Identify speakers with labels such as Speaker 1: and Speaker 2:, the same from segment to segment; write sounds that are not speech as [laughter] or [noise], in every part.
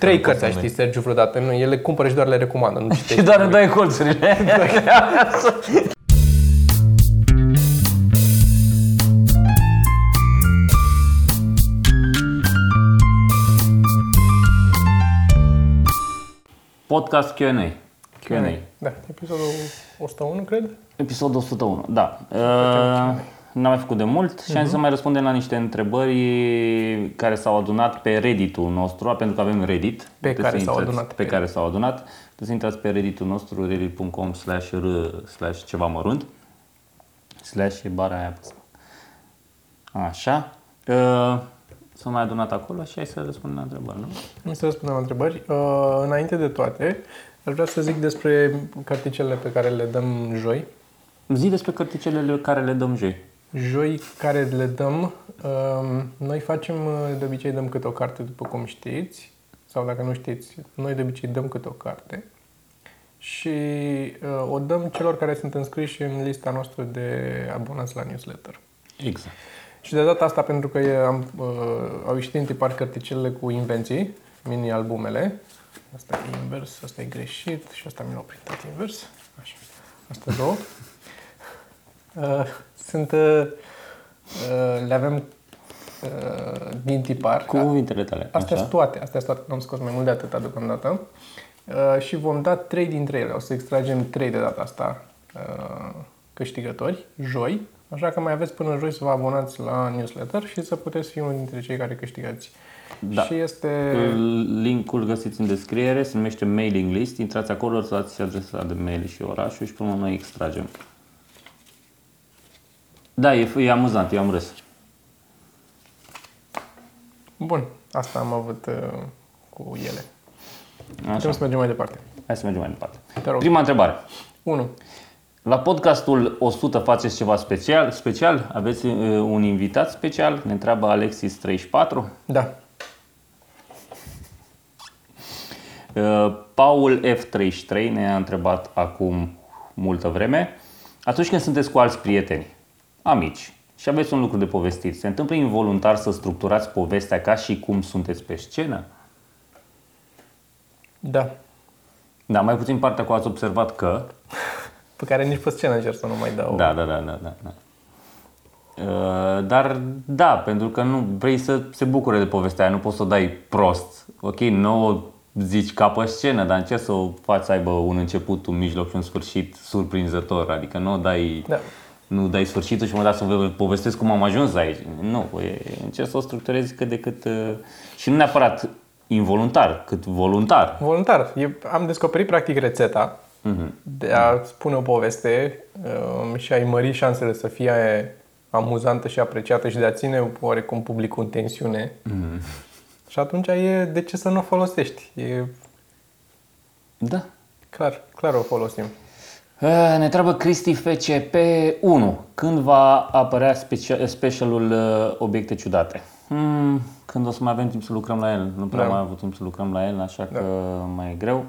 Speaker 1: Trei cărți ai ști, Sergiu, vreodată. Nu, ele cumpără și doar le recomandă. Nu citești.
Speaker 2: Și [laughs] doar îmi dai colțurile. [laughs] Podcast Q&A. Q&A.
Speaker 1: Da, episodul 101, cred.
Speaker 2: Episodul 101, da. Uh, N-am mai făcut de mult și am zis să mai răspundem la niște întrebări care s-au adunat pe Reddit-ul nostru, pentru că avem Reddit.
Speaker 1: Pe
Speaker 2: Puteți
Speaker 1: care
Speaker 2: să
Speaker 1: s-au
Speaker 2: intrați-
Speaker 1: adunat
Speaker 2: Pe
Speaker 1: pe
Speaker 2: care s-au adunat. Puteți să intrați pe Reddit-ul nostru, reddit.com slash r slash ceva mărunt. Slash e bara aia. apăsat. Așa. Uh, S-au mai adunat acolo și hai să răspundem la întrebări, nu?
Speaker 1: Nu să răspundem la întrebări. Uh, înainte de toate, aș vrea să zic despre carticelele pe care le dăm joi.
Speaker 2: Zi despre cărticelele care le dăm joi.
Speaker 1: Joi care le dăm, uh, noi facem, uh, de obicei dăm câte o carte, după cum știți, sau dacă nu știți, noi de obicei dăm câte o carte și uh, o dăm celor care sunt înscriși în lista noastră de abonați la newsletter.
Speaker 2: Exact.
Speaker 1: Și de data asta, pentru că e- am, uh, au ieșit în tipar carticelele cu invenții, mini-albumele. Asta e invers, asta e greșit și asta mi l-au printat invers. Așa. Astea două. Uh, sunt, uh, uh, le avem uh, din tipar.
Speaker 2: Cuvintele tale.
Speaker 1: Astea
Speaker 2: așa?
Speaker 1: sunt toate, astea sunt toate, n-am scos mai mult de atâta deocamdată. Uh, și vom da trei dintre ele, o să extragem trei de data asta uh, câștigători, joi, așa că mai aveți până joi să vă abonați la newsletter și să puteți fi unul dintre cei care câștigați.
Speaker 2: Da.
Speaker 1: Și este...
Speaker 2: Linkul găsiți în descriere, se numește mailing list, intrați acolo, să dați adresa de mail și orașul și până noi extragem. Da, e, e amuzant, eu am râs.
Speaker 1: Bun, asta am avut uh, cu ele.
Speaker 2: Așa,
Speaker 1: Putem să mergem mai departe.
Speaker 2: hai să mergem mai departe.
Speaker 1: Te rog.
Speaker 2: Prima întrebare.
Speaker 1: 1.
Speaker 2: La podcastul 100 faceți ceva special? special? Aveți uh, un invitat special? Ne întreabă Alexis34.
Speaker 1: Da.
Speaker 2: Uh, Paul F33 ne-a întrebat acum multă vreme. Atunci când sunteți cu alți prieteni, amici, și aveți un lucru de povestit, se întâmplă involuntar să structurați povestea ca și cum sunteți pe scenă?
Speaker 1: Da.
Speaker 2: Da, mai puțin partea cu ați observat că. [laughs]
Speaker 1: Pe care nici pe scenă încerc să nu mai dau.
Speaker 2: Da, da, da, da, da. da. Uh, Dar da, pentru că nu vrei să se bucure de povestea aia, nu poți să o dai prost. Ok, nu o zici ca pe scenă, dar încerci să o faci să aibă un început, un mijloc și un sfârșit surprinzător. Adică nu o dai,
Speaker 1: Da.
Speaker 2: Nu dai sfârșitul și mă dați să vă povestesc cum am ajuns aici. Nu, e, încerci să o structurezi cât de cât uh, și nu neapărat involuntar, cât voluntar.
Speaker 1: Voluntar. E, am descoperit practic rețeta de a spune o poveste um, și a-i mări șansele să fie amuzantă și apreciată și de a ține oarecum publicul în tensiune. Și atunci e de ce să nu o folosești. E
Speaker 2: Da.
Speaker 1: clar, clar o folosim.
Speaker 2: Uh, Ne întreabă Cristi FCP1. Când va apărea specia- specialul uh, Obiecte Ciudate? Hmm, când o să mai avem timp să lucrăm la el. Nu prea
Speaker 1: Da.
Speaker 2: mai am avut timp să lucrăm la el, așa că mai e greu.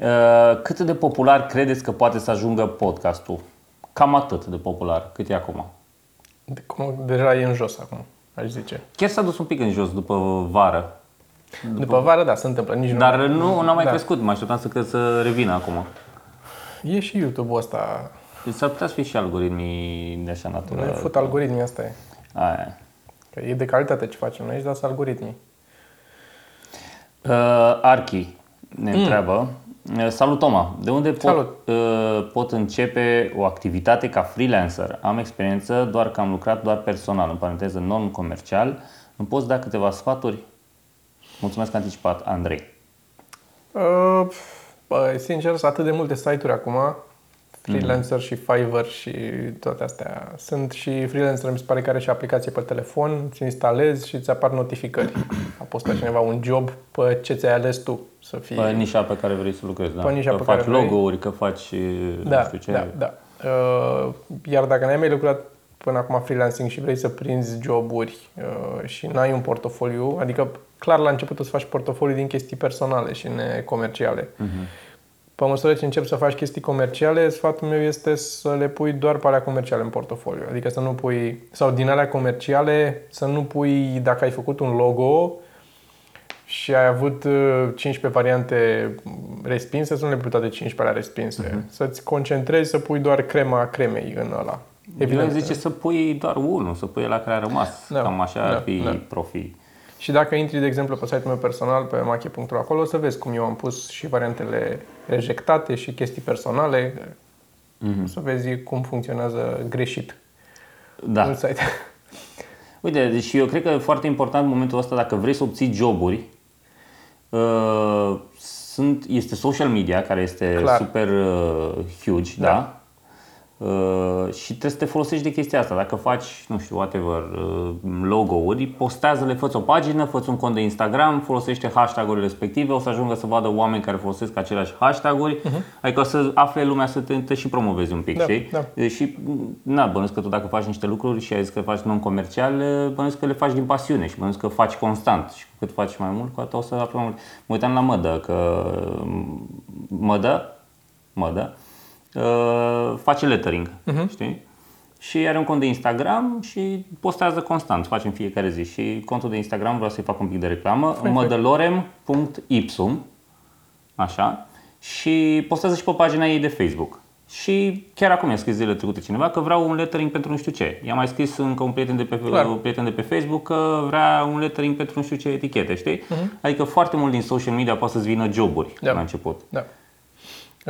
Speaker 2: Uh, Cât de popular credeți că poate să ajungă podcastul? Cam atât de popular cât e acum.
Speaker 1: De, cum, deja e în jos acum, aș zice.
Speaker 2: Chiar s-a dus un pic în jos după vară.
Speaker 1: După vară, da, se întâmplă. Nici
Speaker 2: Dar
Speaker 1: nu,
Speaker 2: nu, n-a mai
Speaker 1: Da.
Speaker 2: crescut. Mă așteptam să cred să revină acum.
Speaker 1: E și YouTube-ul ăsta.
Speaker 2: Deci s-ar putea să fie și algoritmii de așa natură.
Speaker 1: Noi fut algoritmii, asta e.
Speaker 2: Aia.
Speaker 1: Că e de calitate ce facem noi, dar sunt algoritmii.
Speaker 2: Uh, Archi ne întreabă. Uh, Salut, Toma! De unde pot,
Speaker 1: Salut.
Speaker 2: uh, pot începe o activitate ca freelancer? Am experiență, doar că am lucrat doar personal, în paranteză non-comercial. Îmi poți da câteva sfaturi? Mulțumesc anticipat, Andrei.
Speaker 1: Uh, bă, sincer, sunt atât de multe site-uri acum, Freelancer și Fiverr și toate astea. Sunt și Freelancer, mi se pare că are și aplicație pe telefon, ți instalezi și îți apar notificări. A postat cineva un job pe ce ți-ai ales tu să fii.
Speaker 2: Pe nișa pe care vrei să lucrezi, da?
Speaker 1: Pe nișa
Speaker 2: că
Speaker 1: pe
Speaker 2: faci
Speaker 1: care vrei.
Speaker 2: logo-uri, că faci uh, nu
Speaker 1: da,
Speaker 2: știu ce.
Speaker 1: da, da. Uh, iar dacă n-ai mai lucrat până acum freelancing și vrei să prinzi joburi uh, și n-ai un portofoliu, adică clar la început o să faci portofoliu din chestii personale și necomerciale. Uh-huh. Pe măsură ce începi să faci chestii comerciale, sfatul meu este să le pui doar pe alea comerciale în portofoliu. Adică să nu pui, sau din alea comerciale, să nu pui, dacă ai făcut un logo și ai avut uh, 15 variante respinse, să nu le pui toate 15 alea respinse. Uh-huh. Să-ți concentrezi să pui doar crema cremei în ăla.
Speaker 2: Evident. Eu zice să pui doar unul, să pui la care a rămas.
Speaker 1: Da,
Speaker 2: Cam așa
Speaker 1: da,
Speaker 2: ar fi
Speaker 1: da.
Speaker 2: profi.
Speaker 1: Și dacă intri, de exemplu, pe site-ul meu personal, pe mache.ro, acolo o să vezi cum eu am pus și variantele rejectate și chestii personale. Mm-hmm. O să vezi cum funcționează greșit
Speaker 2: Da.
Speaker 1: în site. [laughs]
Speaker 2: Uite, deci eu cred că e foarte important în momentul ăsta, dacă vrei să obții joburi, uh, sunt, este social media, care este
Speaker 1: Clar.
Speaker 2: super uh, huge, da?
Speaker 1: Da.
Speaker 2: Da? Uh, și trebuie să te folosești de chestia asta. Dacă faci, nu știu, whatever, uh, logo-uri, postează-le, fă un pagină, fă un cont de Instagram, folosește hashtag-urile respective, o să ajungă să vadă oameni care folosesc aceleași hashtag-uri, uh-huh. adică o să afle lumea să te, te și promovezi un pic,
Speaker 1: Da,
Speaker 2: știi?
Speaker 1: da.
Speaker 2: Și, na, bănuiesc că tu dacă faci niște lucruri și ai zis că faci non-comercial, bănuiesc că le faci din pasiune și bănuiesc că faci constant și cu cât faci mai mult, cu atât o să afli mai mult. Mă uitam la mădă, că mădă, mădă, uh, face lettering, știi? Și are un cont de Instagram și postează constant, face în fiecare zi. Și contul de Instagram, vreau să-i fac un pic de reclamă, mădălorem.ipsum, așa, și postează și pe pagina ei de Facebook. Și chiar acum i-a scris zilele trecute cineva că vreau un lettering pentru nu știu ce. I-a mai scris încă un prieten de pe,
Speaker 1: Clar.
Speaker 2: un prieten de pe Facebook că vrea un lettering pentru nu știu ce etichete, știi? Adică foarte mult din social media poate să-ți vină joburi
Speaker 1: Da.
Speaker 2: la început.
Speaker 1: Da.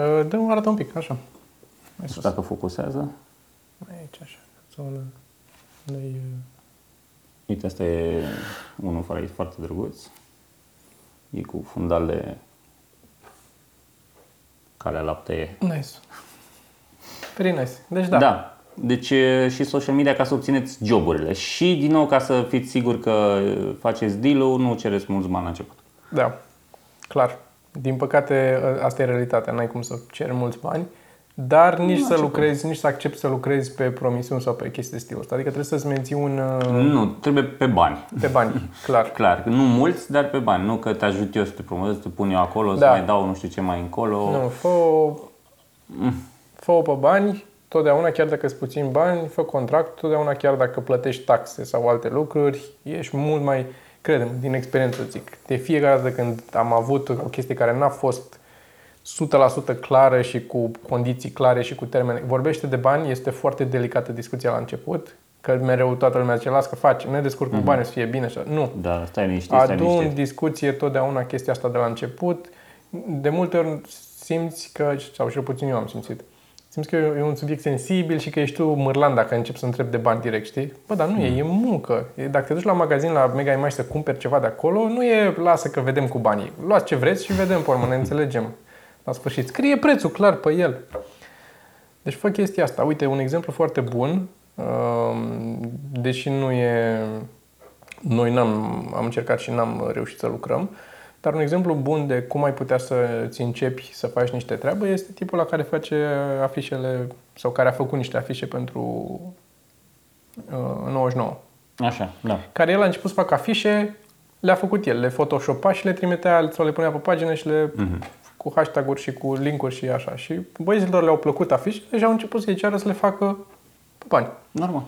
Speaker 1: Uh, Dă arată un pic, așa. Mai
Speaker 2: Nu
Speaker 1: sus.
Speaker 2: știu dacă focusează.
Speaker 1: Mai aici, așa. Zonă. Unde-i, uh,
Speaker 2: Uite, asta e unul care e foarte drăguț. E cu fundale calea lapte e.
Speaker 1: Nice. Very nice. Deci da.
Speaker 2: da. Deci e și social media ca să obțineți joburile. Și din nou ca să fiți siguri că faceți deal-ul, nu cereți mulți bani la început.
Speaker 1: Da, clar. Din păcate, ă, asta e realitatea. N-ai cum să ceri mulți bani, dar nici să lucrezi, nici să accepti să lucrezi pe promisiuni sau pe chestii de stilul ăsta. Adică trebuie să-ți menții un... uh,
Speaker 2: Nu, trebuie pe bani.
Speaker 1: pe bani, [laughs] clar.
Speaker 2: Clar, nu mulți, dar pe bani. Nu că te ajut eu să te promovez, să te pun eu acolo, să
Speaker 1: Da.
Speaker 2: mai dau nu știu ce mai încolo.
Speaker 1: Nu, fă fă pe bani, totdeauna, chiar dacă îți puțin bani, fă contract, totdeauna chiar dacă plătești taxe sau alte lucruri, ești mult mai, credem, din experiență zic, de fiecare dată când am avut o chestie care n-a fost 100% clară și cu condiții clare și cu termene. Vorbește de bani, este foarte delicată discuția la început, că mereu toată lumea zice, las că faci, ne descurc cu bani, o să fie bine. Așa. Nu,
Speaker 2: Da, stai liniștit, stai
Speaker 1: Adu în
Speaker 2: liniștit.
Speaker 1: discuție totdeauna chestia asta de la început. De multe ori simți că, sau cel puțin eu am simțit, simți că e un subiect sensibil și că ești tu mârlan dacă începi să întrebi de bani direct, știi? Bă, dar nu e, e muncă. E, dacă te duci la magazin, la Mega Image să cumperi ceva de acolo, nu e lasă că vedem cu banii. Luați ce vreți și vedem, pe urmă, ne înțelegem. La sfârșit. Scrie prețul clar pe el. Deci fă chestia asta. Uite, un exemplu foarte bun, um, deși nu e... Noi n-am, am încercat și n-am reușit să lucrăm, dar un exemplu bun de cum ai putea să-ți începi să faci niște treabă este tipul la care face afișele sau care a făcut niște afișe pentru uh, 99.
Speaker 2: Așa, da.
Speaker 1: Care el a început să facă afișe, le-a făcut el, le photoshopa și le trimitea sau le punea pe pagină și le cu hashtag-uri și cu linkuri și așa. Și băieților le-au plăcut afișele și au început să-i ceară să le facă pe bani.
Speaker 2: Normal.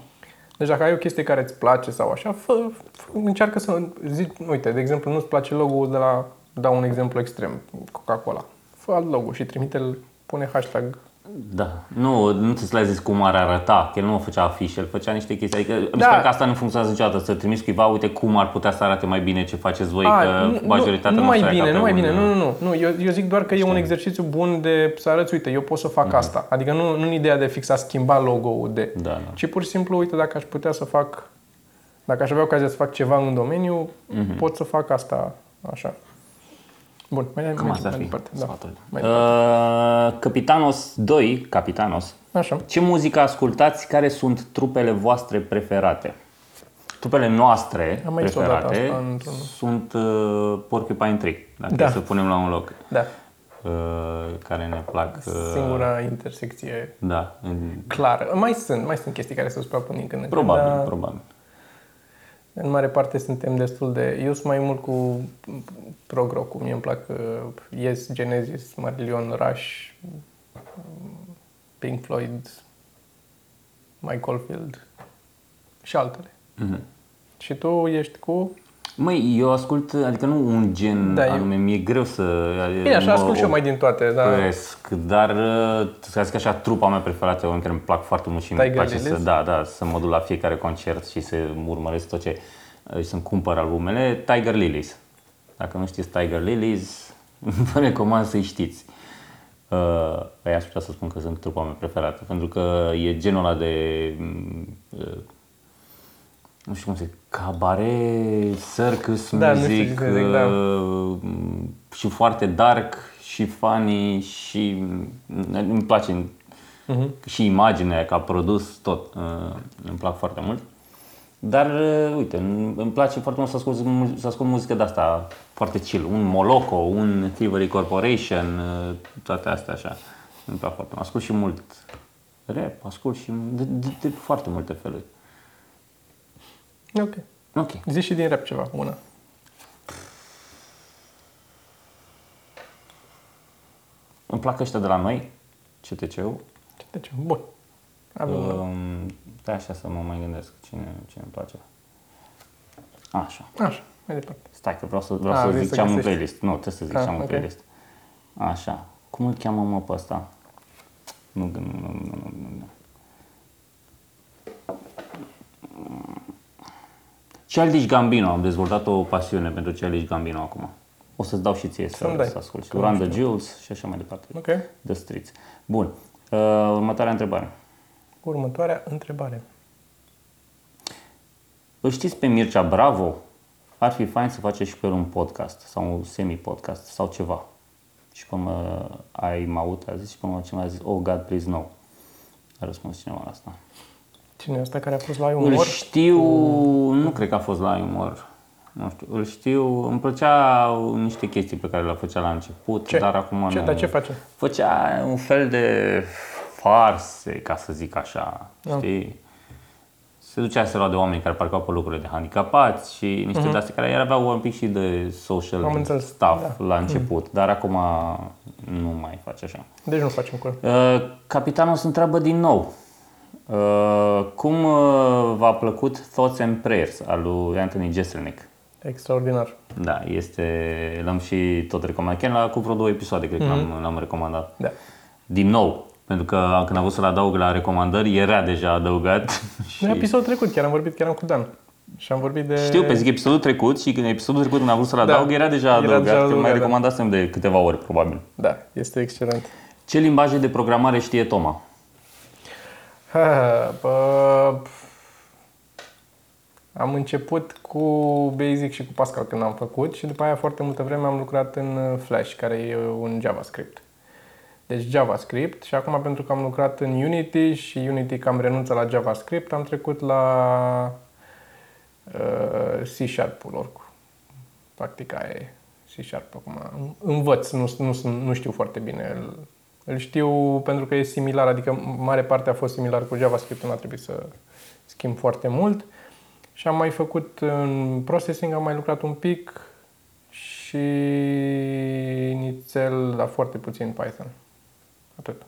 Speaker 1: Deci dacă ai o chestie care îți place sau așa, fă, fă, încearcă să zici, uite, de exemplu, nu-ți place logo-ul de la, dau un exemplu extrem, Coca-Cola. Fă alt logo și trimite-l, pune hashtag.
Speaker 2: Da. Nu, nu ți l-ai zis cum ar arăta, că el nu făcea afișe, el făcea niște chestii. Adică mi se
Speaker 1: Da.
Speaker 2: pare că asta nu funcționează niciodată, să trimiți cuiva, uite cum ar putea să arate mai bine ce faceți voi,
Speaker 1: A,
Speaker 2: că majoritatea
Speaker 1: nu, nu mai
Speaker 2: se ia
Speaker 1: bine,
Speaker 2: ca
Speaker 1: nu
Speaker 2: pe
Speaker 1: mai
Speaker 2: un-
Speaker 1: bine, nu, nu, nu, nu. Eu, eu zic doar că e un exercițiu bun de să arăți, uite, eu pot să fac asta. Adică nu, nu în ideea de fix a schimba logo-ul de,
Speaker 2: Da, da.
Speaker 1: ci pur și simplu, uite, dacă aș putea să fac, dacă aș avea ocazia să fac ceva în domeniu, pot să fac asta așa. Bun, mai,
Speaker 2: Cam
Speaker 1: mai,
Speaker 2: asta ar
Speaker 1: mai
Speaker 2: fi
Speaker 1: departe. Da.
Speaker 2: sfatul.
Speaker 1: Mai
Speaker 2: Uh, Capitanos 2, Capitanos,
Speaker 1: Așa.
Speaker 2: ce muzică ascultați? Care sunt trupele voastre preferate? Trupele noastre
Speaker 1: Am mai zis odată
Speaker 2: preferate
Speaker 1: asta într-un-
Speaker 2: sunt uh, Porcupine Tree, dacă
Speaker 1: Da.
Speaker 2: da. să punem la un loc,
Speaker 1: Da.
Speaker 2: uh, care ne plac. Uh,
Speaker 1: Singura intersecție
Speaker 2: da, în,
Speaker 1: clară. Mai sunt, mai sunt chestii care se suprapun din când în când,
Speaker 2: probabil,
Speaker 1: dar
Speaker 2: probabil.
Speaker 1: În mare parte suntem destul de... Eu sunt mai mult cu prog rock Mie îmi plac uh, Yes, Genesis, Marillion, Rush, Pink Floyd, Mike Oldfield și altele.
Speaker 2: Mhm.
Speaker 1: Și tu ești cu...
Speaker 2: Măi, eu ascult, adică nu un gen
Speaker 1: Da,
Speaker 2: da,
Speaker 1: eu-
Speaker 2: anume, mi-e greu să
Speaker 1: Bine, așa
Speaker 2: mă
Speaker 1: ascult și eu mai din toate, dar
Speaker 2: opresc, dar uh, să zic așa, trupa mea preferată, oameni care îmi plac foarte mult și îmi
Speaker 1: Tiger
Speaker 2: place să,
Speaker 1: Lilies?
Speaker 2: da, da, să mă duc la fiecare concert și să urmăresc tot ce, și să-mi cumpăr albumele, Tiger Lilies. Dacă nu știți Tiger Lilies, [laughs] vă recomand să-i știți. Uh, păi aș putea să spun că sunt trupa mea preferată, pentru că e genul ăla de mm, uh, nu știu cum se cabaret, circus
Speaker 1: Da, nu știu
Speaker 2: music
Speaker 1: ce să zic, da.
Speaker 2: uh, și foarte dark și funny și mm, îmi place
Speaker 1: Mhm.
Speaker 2: și imaginea ca produs tot uh, îmi plac foarte mult. Dar uh, uite, îmi îmi place foarte mult să ascult, mu- să ascult muzică de asta foarte chill, un Moloko, un Thievery Corporation, uh, toate astea așa. Îmi plac foarte mult. Ascult și mult rap, ascult și de, de, de foarte multe feluri.
Speaker 1: Ok.
Speaker 2: Ok.
Speaker 1: Zici și din rap ceva, una.
Speaker 2: Îmi plac ăștia de la noi, CTC-ul.
Speaker 1: Ce te ce? Bun. Avem una.
Speaker 2: Um, da, așa să mă mai gândesc cine, cine îmi place. Așa.
Speaker 1: Așa, mai departe.
Speaker 2: Stai că vreau să, vreau
Speaker 1: A,
Speaker 2: să
Speaker 1: vrei
Speaker 2: zic
Speaker 1: să
Speaker 2: ce am în
Speaker 1: găsești.
Speaker 2: playlist. Nu, trebuie să zic
Speaker 1: Ah,
Speaker 2: ce am în
Speaker 1: ok.
Speaker 2: playlist. Așa. Cum îl cheamă mă pe ăsta? Nu, nu, nu, nu, nu, nu, Childish Gambino, am dezvoltat o pasiune pentru Childish Gambino acum. O să-ți dau și ție să,
Speaker 1: Să-mi dai.
Speaker 2: să asculti.
Speaker 1: Că nu
Speaker 2: Run the Jewels și așa mai departe.
Speaker 1: Ok.
Speaker 2: The Streets. Bun. Uh, următoarea întrebare.
Speaker 1: Următoarea întrebare.
Speaker 2: Îl știți pe Mircea Bravo? Ar fi fain să faceți și pe el un podcast sau un semi-podcast sau ceva. Și până mă, ai maut, a zis și până mă cineva a zis, oh God, please no. A răspuns cineva la asta.
Speaker 1: Cine e ăsta care a fost la
Speaker 2: Îl
Speaker 1: umor?
Speaker 2: știu, nu cred că a fost la umor. Nu știu, îl știu, îmi plăcea niște chestii pe care le făcea la început,
Speaker 1: Ce?
Speaker 2: dar acum
Speaker 1: Ce,
Speaker 2: nu.
Speaker 1: dar ce face?
Speaker 2: Făcea un fel de farse, ca să zic așa,
Speaker 1: Da.
Speaker 2: știi? Se ducea să lua de oameni care parcau pe lucrurile de handicapați și niște de astea care iar aveau un pic și de social
Speaker 1: Mhm. Am înțeles,
Speaker 2: stuff la început, dar acum nu mai face așa.
Speaker 1: Deci nu facem cu el.
Speaker 2: Uh, Capitanul se întreabă din nou. Uh, cum uh, v-a plăcut Thoughts and Prayers al lui Anthony Jeselnik?
Speaker 1: Extraordinar.
Speaker 2: Da, este, l-am și tot recomandat. Chiar la, cu vreo două episoade cred că l-am, l-am recomandat.
Speaker 1: Da.
Speaker 2: Din nou, pentru că când am vrut să-l adaug la recomandări, era deja adăugat. [laughs] și...
Speaker 1: În episodul trecut chiar am vorbit, chiar am cu Dan. Și am vorbit de...
Speaker 2: Știu, pe zic episodul trecut și când episodul trecut când am vrut să-l
Speaker 1: Da.
Speaker 2: adaug, era deja
Speaker 1: Era
Speaker 2: adăugat.
Speaker 1: deja
Speaker 2: că mai
Speaker 1: adăugat, da.
Speaker 2: recomandasem de câteva ori, probabil.
Speaker 1: Da, este excelent.
Speaker 2: Ce limbaje de programare știe Toma?
Speaker 1: Ha, [laughs] bă, am început cu Basic și cu Pascal când am făcut și după aia foarte multă vreme am lucrat în uh, Flash, care e un JavaScript. Deci JavaScript și acum pentru că am lucrat în Unity și Unity cam renunță la JavaScript, am trecut la uh, C Sharp-ul oricum. Practic aia e C Sharp acum. Învăț, nu, nu, nu știu foarte bine. Îl, îl știu pentru că e similar, adică mare parte a fost similar cu JavaScript, nu a trebuit să schimb foarte mult. Și am mai făcut în processing, am mai lucrat un pic și nițel, dar foarte puțin Python. Atât.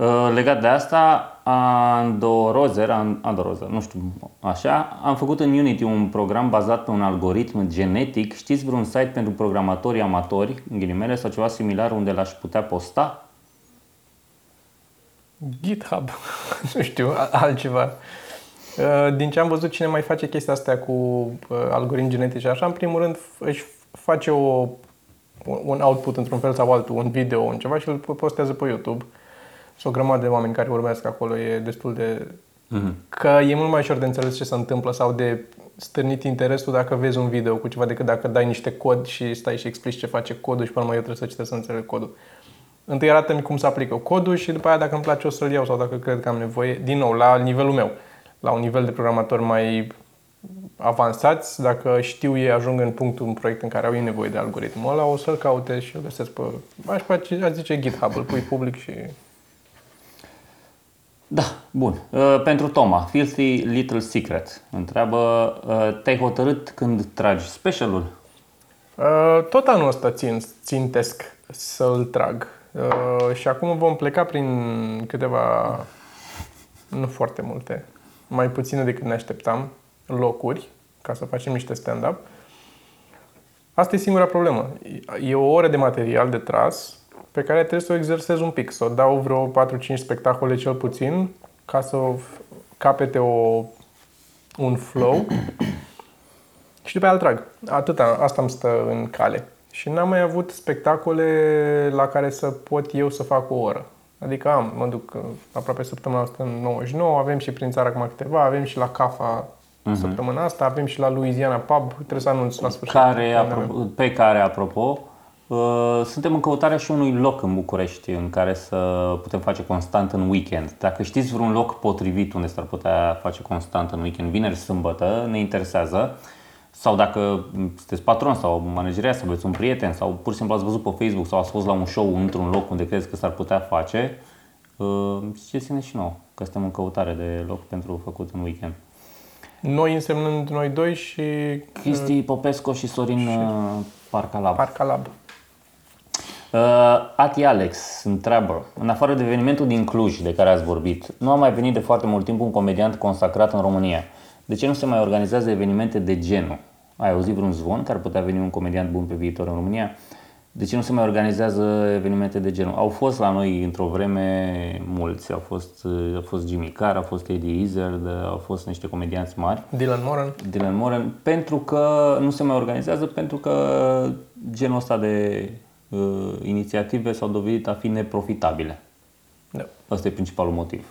Speaker 2: Uh, Legat de asta, Andorozer, An- Andorozer, nu știu, așa, am făcut în Unity un program bazat pe un algoritm genetic. Știți vreun site pentru programatori amatori, în ghilimele, sau ceva similar unde l-aș putea posta?
Speaker 1: GitHub, [laughs] nu știu, a- altceva. Uh, Din ce am văzut, cine mai face chestia asta cu uh, algoritmi genetici, așa, în primul rând f- își face o, un output într-un fel sau altul, un video, un ceva și îl postează pe YouTube. Sunt o grămadă de oameni care urmăresc acolo, e destul de... Că e mult mai ușor de înțeles ce se întâmplă sau de stârnit interesul dacă vezi un video cu ceva decât dacă dai niște cod și stai și explici ce face codul și până la urmă eu trebuie să citesc să înțeleg codul. Întâi arată-mi cum se aplică codul și după aia dacă îmi place o să-l iau sau dacă cred că am nevoie, din nou, la nivelul meu, la un nivel de programator mai avansați, dacă știu ei ajung în punctul, un proiect în care au ei nevoie de algoritmul ăla, o să-l caute și îl găsesc pe, aș, face, aș zice GitHub, îl pui public și...
Speaker 2: Da, bun. Uh, pentru Toma, Filthy Little Secret, întreabă, uh, te-ai hotărât când tragi specialul?
Speaker 1: Uh, Tot anul ăsta țin, țintesc să-l trag. Uh, Și acum vom pleca prin câteva, nu foarte multe, mai puține decât ne așteptam, locuri, ca să facem niște stand-up. Asta e singura problemă. E o oră de material de tras pe care trebuie să o exersez un pic, să o dau vreo 4-5 spectacole cel puțin ca să capete o, un flow [clears throat] și după aia îl trag. Atâta, asta îmi stă în cale. Și n-am mai avut spectacole la care să pot eu să fac o oră. Adică am, mă duc uh, aproape săptămâna asta în 99, avem și prin țară acum câteva, avem și la CAFA uh-huh. săptămâna asta, avem și la Louisiana Pub, trebuie să anunț la sfârșit.
Speaker 2: Care, apropo, pe care, apropo, uh, suntem în căutarea și unui loc în București în care să putem face constant în weekend. Dacă știți vreun loc potrivit unde s-ar putea face constant în weekend, vineri, sâmbătă, ne interesează sau dacă sunteți patron sau manageria sau aveți un prieten sau pur și simplu ați văzut pe Facebook sau ați fost la un show într-un loc unde credeți că s-ar putea face, uh, ziceți-ne și nouă că suntem în căutare de loc pentru făcut în weekend.
Speaker 1: Noi însemnând noi doi și...
Speaker 2: Cristi Popesco și Sorin și uh, Parcalab.
Speaker 1: Parcalab.
Speaker 2: Uh, Ati Alex întreabă, în afară de evenimentul din Cluj de care ați vorbit, nu a mai venit de foarte mult timp un comediant consacrat în România. De ce nu se mai organizează evenimente de genul? Ai auzit vreun zvon că ar putea veni un comediant bun pe viitor în România? De ce nu se mai organizează evenimente de genul? Au fost la noi într-o vreme mulți. Au fost, a fost Jimmy Carr, a fost Eddie Izzard, au fost niște comedianți mari.
Speaker 1: Dylan Moran.
Speaker 2: Dylan Moran. Pentru că nu se mai organizează, pentru că genul ăsta de uh, inițiative s-au dovedit a fi neprofitabile. Da. Asta e principalul motiv.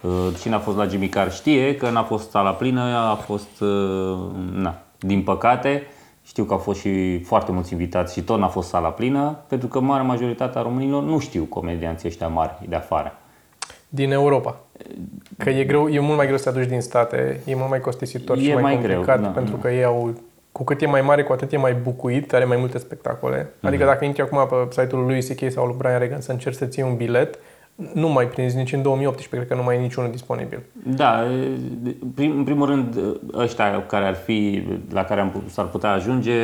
Speaker 2: Uh, cine a fost la Jimmy Carr știe că n-a fost sala plină, a fost, uh, na, din păcate, știu că au fost și foarte mulți invitați și tot n-a fost sala plină, pentru că marea majoritatea românilor nu știu comedianții ăștia mari de afară.
Speaker 1: Din Europa. Că e, greu, e mult mai greu să te aduci din state, e mult mai costisitor e și mai, mai complicat, greu, da, pentru că ei au cu cât e mai mare, cu atât e mai bucuit, are mai multe spectacole. Mm-hmm. Adică dacă intri acum pe site-ul lui C.K. sau lui Brian Regan să încerci să ții un bilet, nu mai prins nici în 2018, cred că nu mai e niciunul disponibil.
Speaker 2: Da, prim, în primul rând, ăștia care ar fi, la care am, s-ar putea ajunge,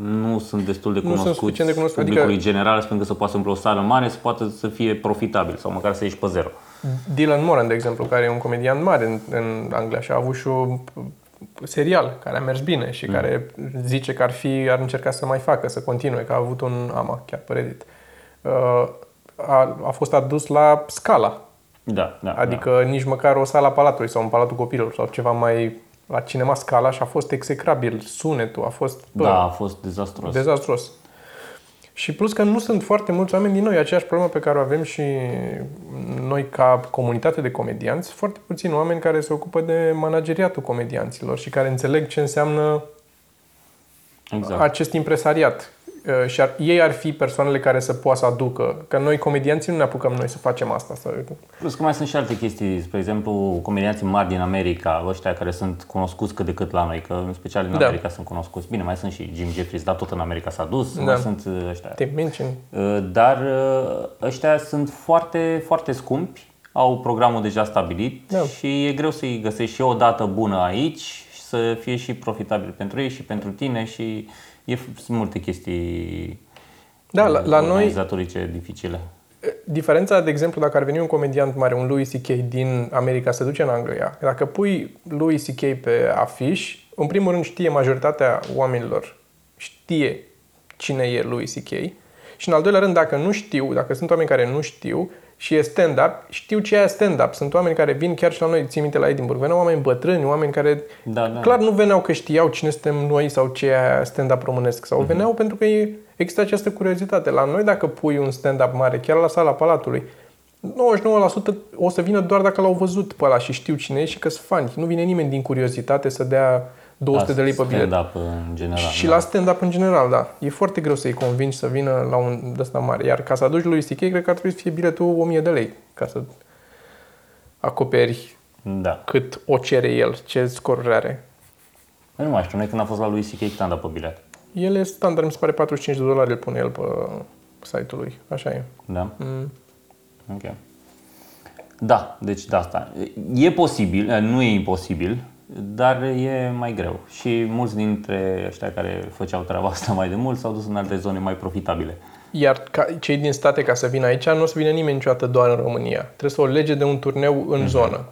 Speaker 2: nu sunt destul de cunoscuți de cunoscut, publicului adică, general, pentru că să poată să o sală mare, să poată să fie profitabil sau măcar să ieși pe zero.
Speaker 1: Dylan Moran, de exemplu, care e un comedian mare în, în Anglia și a avut și o serial care a mers bine și mm. care zice că ar fi, ar încerca să mai facă, să continue, că a avut un ama chiar pe Reddit. Uh, a, a fost adus la scala.
Speaker 2: Da, da.
Speaker 1: Adică
Speaker 2: da.
Speaker 1: nici măcar o sală a palatului sau un palatul copilor sau ceva mai la cinema scala și a fost execrabil. Sunetul a fost...
Speaker 2: Bă, da, a fost dezastros.
Speaker 1: Dezastros. Și plus că nu sunt foarte mulți oameni din noi, aceeași problemă pe care o avem și noi ca comunitate de comedianți, foarte puțini oameni care se ocupă de manageriatul comedianților și care înțeleg ce înseamnă exact. acest impresariat. Uh, și ar, ei ar fi persoanele care să poată să aducă. Că noi, comedianții, nu ne apucăm noi să facem asta. Să...
Speaker 2: Plus că mai sunt și alte chestii, spre exemplu, comedianții mari din America, ăștia care sunt cunoscuți cât de cât la noi, că în special în da. America sunt cunoscuți. Bine, mai sunt și Jim Jeffries, dar tot în America s-a dus, da. mai sunt uh, ăștia.
Speaker 1: Te Minchin.
Speaker 2: Uh, dar ăștia sunt foarte, foarte scumpi, au programul deja stabilit da. și e greu să-i găsești și o dată bună aici și să fie și profitabil pentru ei și pentru tine și E, sunt multe chestii
Speaker 1: da, la, la noi
Speaker 2: dificile.
Speaker 1: Diferența, de exemplu, dacă ar veni un comediant mare, un Louis C.K. din America să duce în Anglia, dacă pui Louis C.K. pe afiș, în primul rând știe majoritatea oamenilor, știe cine e Louis C.K. Și în al doilea rând, dacă nu știu, dacă sunt oameni care nu știu, și e stand-up, știu ce e stand-up. Sunt oameni care vin chiar și la noi, țin minte la Edinburgh, veneau oameni bătrâni, oameni care da, da. clar nu veneau că știau cine suntem noi sau ce e stand-up românesc, sau mm-hmm. veneau pentru că există această curiozitate. La noi dacă pui un stand-up mare, chiar la sala Palatului, 99% o să vină doar dacă l-au văzut pe ăla și știu cine e și că sunt fani. Nu vine nimeni din curiozitate să dea 200 de lei pe bilet.
Speaker 2: stand-up în general.
Speaker 1: Și da. la stand-up în general, da. E foarte greu să-i convingi să vină la un de ăsta mare. Iar ca să aduci lui C.K., cred că ar trebui să fie biletul 1000 de lei ca să acoperi
Speaker 2: da.
Speaker 1: cât o cere el, ce scoruri are.
Speaker 2: Nu mai știu, noi când a fost la lui C.K. cât am dat pe bilet?
Speaker 1: El e standard, mi se pare 45 de dolari, îl pune el pe site-ul lui. Așa e.
Speaker 2: Da? Mm. Ok. Da, deci de asta. E posibil, nu e imposibil, dar e mai greu. Și mulți dintre ăștia care făceau treaba asta mai de mult s-au dus în alte zone mai profitabile.
Speaker 1: Iar ca, cei din state, ca să vină aici, nu o să vină nimeni niciodată doar în România. Trebuie să o lege de un turneu în
Speaker 2: Mhm.
Speaker 1: zonă.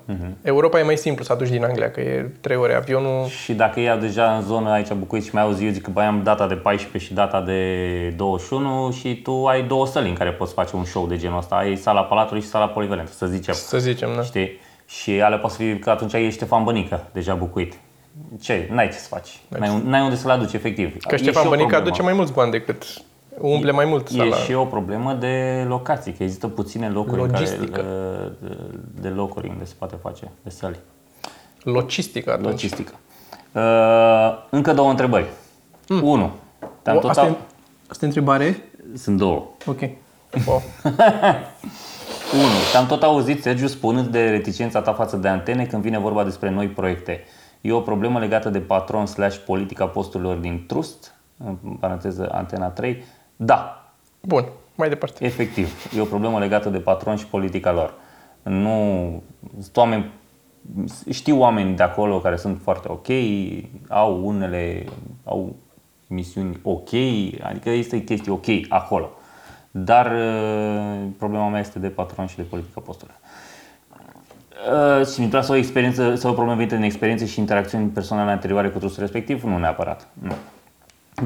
Speaker 1: Europa e mai simplu să aduci din Anglia, că e trei ore avionul.
Speaker 2: Și dacă ia deja în zonă aici București și mai auzi, eu zic că băi, am data de 14 și data de 21 și tu ai două săli în care poți face un show de genul ăsta. Ai sala Palatului și sala Polivalentă, să zicem.
Speaker 1: Să zicem, da.
Speaker 2: Știi? Și alea poate să fie că atunci e Ștefan Bănică, deja bucuit. Ce? N-ai ce să faci. Deci- n-ai, n-ai unde să-l aduci, efectiv.
Speaker 1: Că
Speaker 2: e
Speaker 1: Ștefan Bănică aduce mai mulți bani decât umple mai mult sala.
Speaker 2: E și o problemă de locație că există puține locuri
Speaker 1: Logistică.
Speaker 2: în care, de locuri unde se poate face, de sali
Speaker 1: Logistică atunci.
Speaker 2: Logistică. Uh, încă două întrebări. Mm. Unu. Te-am
Speaker 1: asta, e, întrebare?
Speaker 2: Sunt două.
Speaker 1: Ok. [laughs]
Speaker 2: 1. Te-am tot auzit, Sergiu, spunând de reticența ta față de antene când vine vorba despre noi proiecte. E o problemă legată de patron slash politica posturilor din trust, în paranteză Antena 3? Da.
Speaker 1: Bun, mai departe.
Speaker 2: Efectiv, e o problemă legată de patron și politica lor. Nu, oameni, știu oameni de acolo care sunt foarte ok, au unele, au misiuni ok, adică este chestii ok acolo. Dar uh, problema mea este de patron și de politica posturilor. Uh, și mi trebuie să o experiență, să o problemă venită din experiențe și interacțiuni personale anterioare cu trusul respectiv? Nu neapărat. Nu.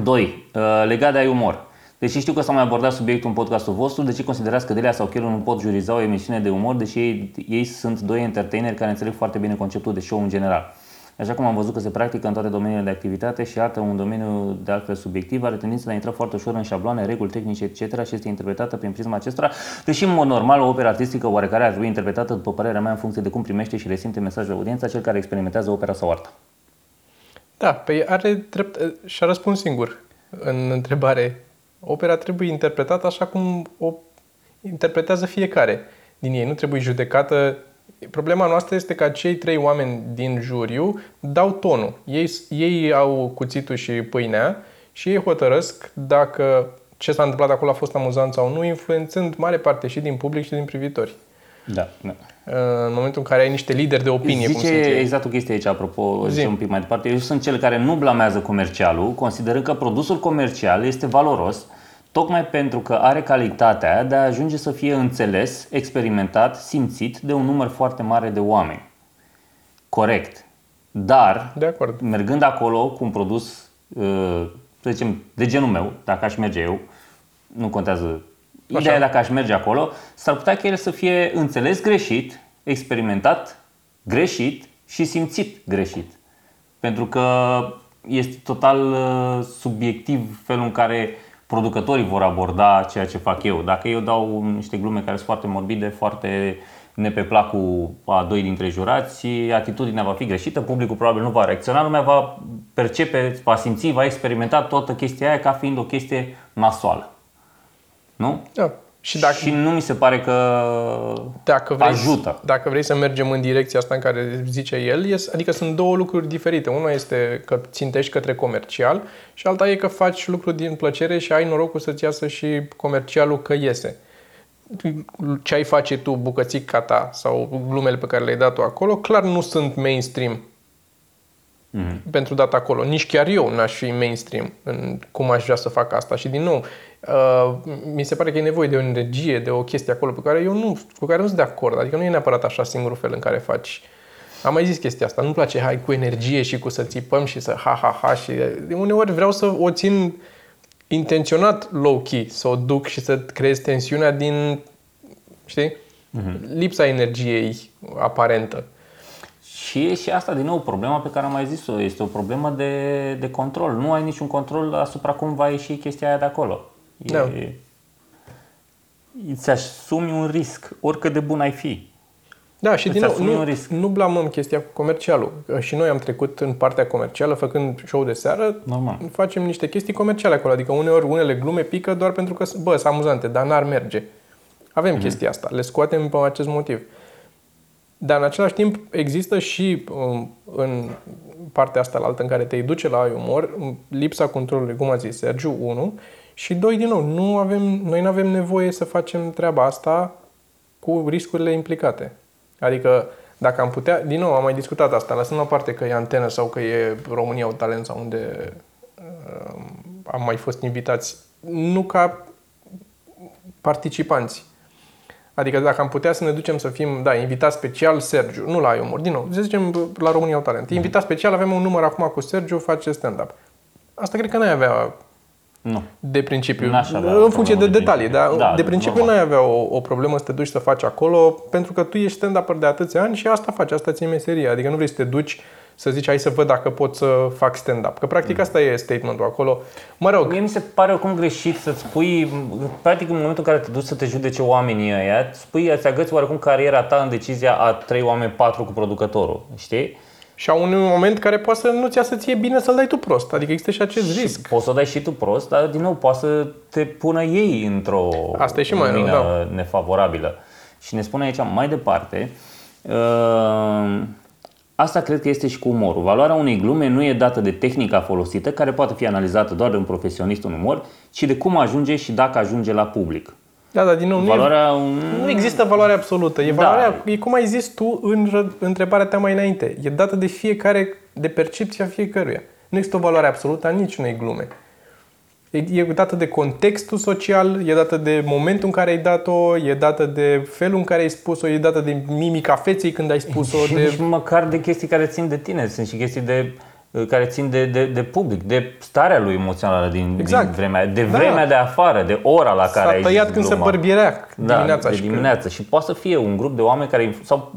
Speaker 2: 2. Legat de ai umor. Deși știu că s-a mai abordat subiectul în podcastul vostru, de ce considerați că Delia sau Chelu nu pot juriza o emisiune de umor, deși ei, ei sunt doi entertaineri care înțeleg foarte bine conceptul de show în general. Așa cum am văzut că se practică în toate domeniile de activitate și artă un domeniu de altfel subiectiv, are tendința de a intra foarte ușor în șabloane, reguli tehnice, etc. și este interpretată prin prisma acestora, deși în mod normal o operă artistică oarecare ar trebui interpretată, după părerea mea, în funcție de cum primește și resimte mesajul audiența cel care experimentează opera sau artă.
Speaker 1: Da, pe are drept și-a răspuns singur în întrebare. Opera trebuie interpretată așa cum o interpretează fiecare din ei. Nu trebuie judecată. Problema noastră este că cei trei oameni din juriu dau tonul. Ei, ei au cuțitul și pâinea și ei hotărăsc dacă ce s-a întâmplat acolo a fost amuzant sau nu, influențând mare parte și din public și din privitori.
Speaker 2: Da, da.
Speaker 1: În momentul în care ai niște lideri de opinie, cum
Speaker 2: Zice
Speaker 1: sunt ei.
Speaker 2: exact o chestie aici, apropo,
Speaker 1: Zi.
Speaker 2: zice un pic mai departe. Eu sunt cel care nu blamează comercialul, considerând că produsul comercial este valoros tocmai pentru că are calitatea de a ajunge să fie înțeles, experimentat, simțit de un număr foarte mare de oameni. Corect. Dar,
Speaker 1: De acord.
Speaker 2: mergând acolo cu un produs, uh, să zicem, de genul meu, dacă aș merge eu, nu contează. Ideea e dacă aș merge acolo, s-ar putea că el să fie înțeles greșit, experimentat greșit și simțit greșit. Pentru că este total uh, subiectiv felul în care producătorii vor aborda ceea ce fac eu. Dacă eu dau niște glume care sunt foarte morbide, foarte ne pe placul a doi dintre jurați, atitudinea va fi greșită, publicul probabil nu va reacționa, lumea va percepe, va simți, va experimenta toată chestia aia ca fiind o chestie nasoală. Nu?
Speaker 1: Da. Și dacă,
Speaker 2: Și nu mi se pare că
Speaker 1: dacă vrei,
Speaker 2: ajută.
Speaker 1: Dacă vrei să mergem în direcția asta în care zice el, este, adică sunt două lucruri diferite. Una este că țintești către comercial și alta e că faci lucruri din plăcere și ai norocul să-ți iasă și comercialul că iese. Ce ai face tu, bucățica ta sau glumele pe care le-ai dat tu acolo, clar nu sunt mainstream
Speaker 2: Mhm.
Speaker 1: pentru data acolo. Nici chiar eu n-aș fi mainstream în cum aș vrea să fac asta. Și din nou, uh, mi se pare că e nevoie de o energie, de o chestie acolo pe care eu nu, cu care nu sunt de acord. Adică nu e neapărat așa singurul fel în care faci. Am mai zis chestia asta. Nu-mi place hai cu energie și cu să țipăm și să ha ha ha și de uneori vreau să o țin intenționat low-key, să o duc și să creez tensiunea din, știi, lipsa energiei aparentă.
Speaker 2: Și e și asta, din nou, problema pe care am mai zis-o. Este o problemă de, de control. Nu ai niciun control asupra cum va ieși chestia aia de acolo. E,
Speaker 1: Da.
Speaker 2: Îți asumi un risc, oricât de bun ai fi.
Speaker 1: Da, și
Speaker 2: Îți
Speaker 1: din nou,
Speaker 2: asumi un
Speaker 1: nu,
Speaker 2: risc.
Speaker 1: nu blamăm chestia cu comercialul. Că Și noi am trecut în partea comercială, făcând show de seară,
Speaker 2: Normal.
Speaker 1: facem niște chestii comerciale acolo. Adică uneori unele glume pică doar pentru că, bă, sunt amuzante, dar n-ar merge. Avem
Speaker 2: Mhm.
Speaker 1: chestia asta, le scoatem pe acest motiv. Dar în același timp există și um, în partea asta la altă în care te duce la ai umor, um, lipsa controlului, cum a zis Sergiu, 1, și doi din nou, nu avem, noi nu avem nevoie să facem treaba asta cu riscurile implicate. Adică dacă am putea, din nou am mai discutat asta, lăsând la parte că e antenă sau că e România au talent sau unde uh, am mai fost invitați, nu ca participanți. Adică dacă am putea să ne ducem să fim, da, invitat special Sergiu, nu la Iomor, din nou, să zicem la România au talent. Invitat special, avem un număr acum cu Sergiu, face stand-up. Asta cred că n-ai avea
Speaker 2: Nu.
Speaker 1: de principiu,
Speaker 2: N-aș avea
Speaker 1: în
Speaker 2: o
Speaker 1: funcție de
Speaker 2: problemă de
Speaker 1: detalii,
Speaker 2: principiu.
Speaker 1: dar
Speaker 2: Da,
Speaker 1: de principiu
Speaker 2: normal.
Speaker 1: n-ai avea o, o problemă să te duci să faci acolo, pentru că tu ești stand-up de atâția ani și asta faci, asta ți meserie. Adică nu vrei să te duci să zici, hai să văd dacă pot să fac stand-up. Că practic
Speaker 2: Mm.
Speaker 1: asta e statementul acolo. Mă rog,
Speaker 2: Mie mi se pare oricum greșit să-ți spui, practic în momentul în care te duci să te judece oamenii ăia, spui, îți agăți oarecum cariera ta în decizia a trei oameni, patru cu producătorul, știi?
Speaker 1: și a un moment care poate să nu-ți ia să ție bine să-l dai tu prost. Adică există și acest risc.
Speaker 2: Poți să o dai și tu prost, dar din nou poate să te pună ei într-o
Speaker 1: Asta e și mai rău,
Speaker 2: lumină
Speaker 1: da.
Speaker 2: nefavorabilă. Și ne spune aici mai departe, uh, asta cred că este și cu umorul. Valoarea unei glume nu e dată de tehnica folosită, care poate fi analizată doar de un profesionist în umor, ci de cum ajunge și dacă ajunge la public.
Speaker 1: Da, dar din nou, nu, e,
Speaker 2: Valoarea un...
Speaker 1: nu există valoare absolută. E,
Speaker 2: Da.
Speaker 1: valoarea, e cum ai zis tu în ră- întrebarea ta mai înainte. E dată de fiecare, de percepția fiecăruia. Nu există o valoare absolută a niciunei glume. E, e dată de contextul social, e dată de momentul în care ai dat-o, e dată de felul în care ai spus-o, e dată de mimica feței când ai spus-o,
Speaker 2: Și
Speaker 1: de
Speaker 2: nici măcar de chestii care țin de tine, sunt și chestii de care țin de, de, de public, de starea lui emoțională din,
Speaker 1: Exact.
Speaker 2: din vremea, de
Speaker 1: Da.
Speaker 2: vremea de afară, de ora la care
Speaker 1: s-a
Speaker 2: ai
Speaker 1: tăiat
Speaker 2: zis
Speaker 1: când se
Speaker 2: gluma.
Speaker 1: bărbierea
Speaker 2: da,
Speaker 1: dimineața.
Speaker 2: de
Speaker 1: și când-
Speaker 2: dimineață. Și poate să fie un grup de oameni care, sau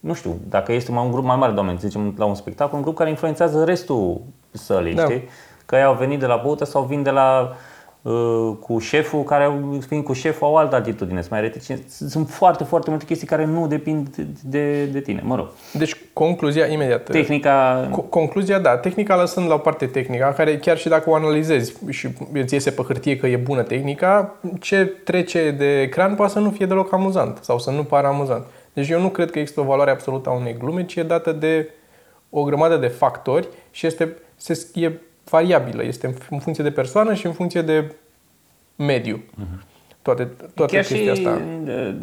Speaker 2: nu știu, dacă este mai un grup mai mare de oameni, să zicem la un spectacol, un grup care influențează restul sălii,
Speaker 1: Da.
Speaker 2: știi? Că ei au venit de la băută sau vin de la uh, cu șeful, care au- vin cu șeful au altă atitudine, sunt mai reticenți. Sunt foarte, foarte multe chestii care nu depind de, de, de tine, mă rog.
Speaker 1: Deci, concluzia imediat.
Speaker 2: Tehnica
Speaker 1: Co- Concluzia, da, tehnica lăsând la o parte tehnica, care chiar și dacă o analizezi și îți iese pe hârtie că e bună tehnica, ce trece de ecran poate să nu fie deloc amuzant sau să nu pară amuzant. Deci eu nu cred că există o valoare absolută a unei glume, ci e dată de o grămadă de factori și este, se, e variabilă, este în- în funcție de persoană și în funcție de mediu. Toate, toate
Speaker 2: Chiar
Speaker 1: chestia
Speaker 2: și,
Speaker 1: asta.
Speaker 2: uh,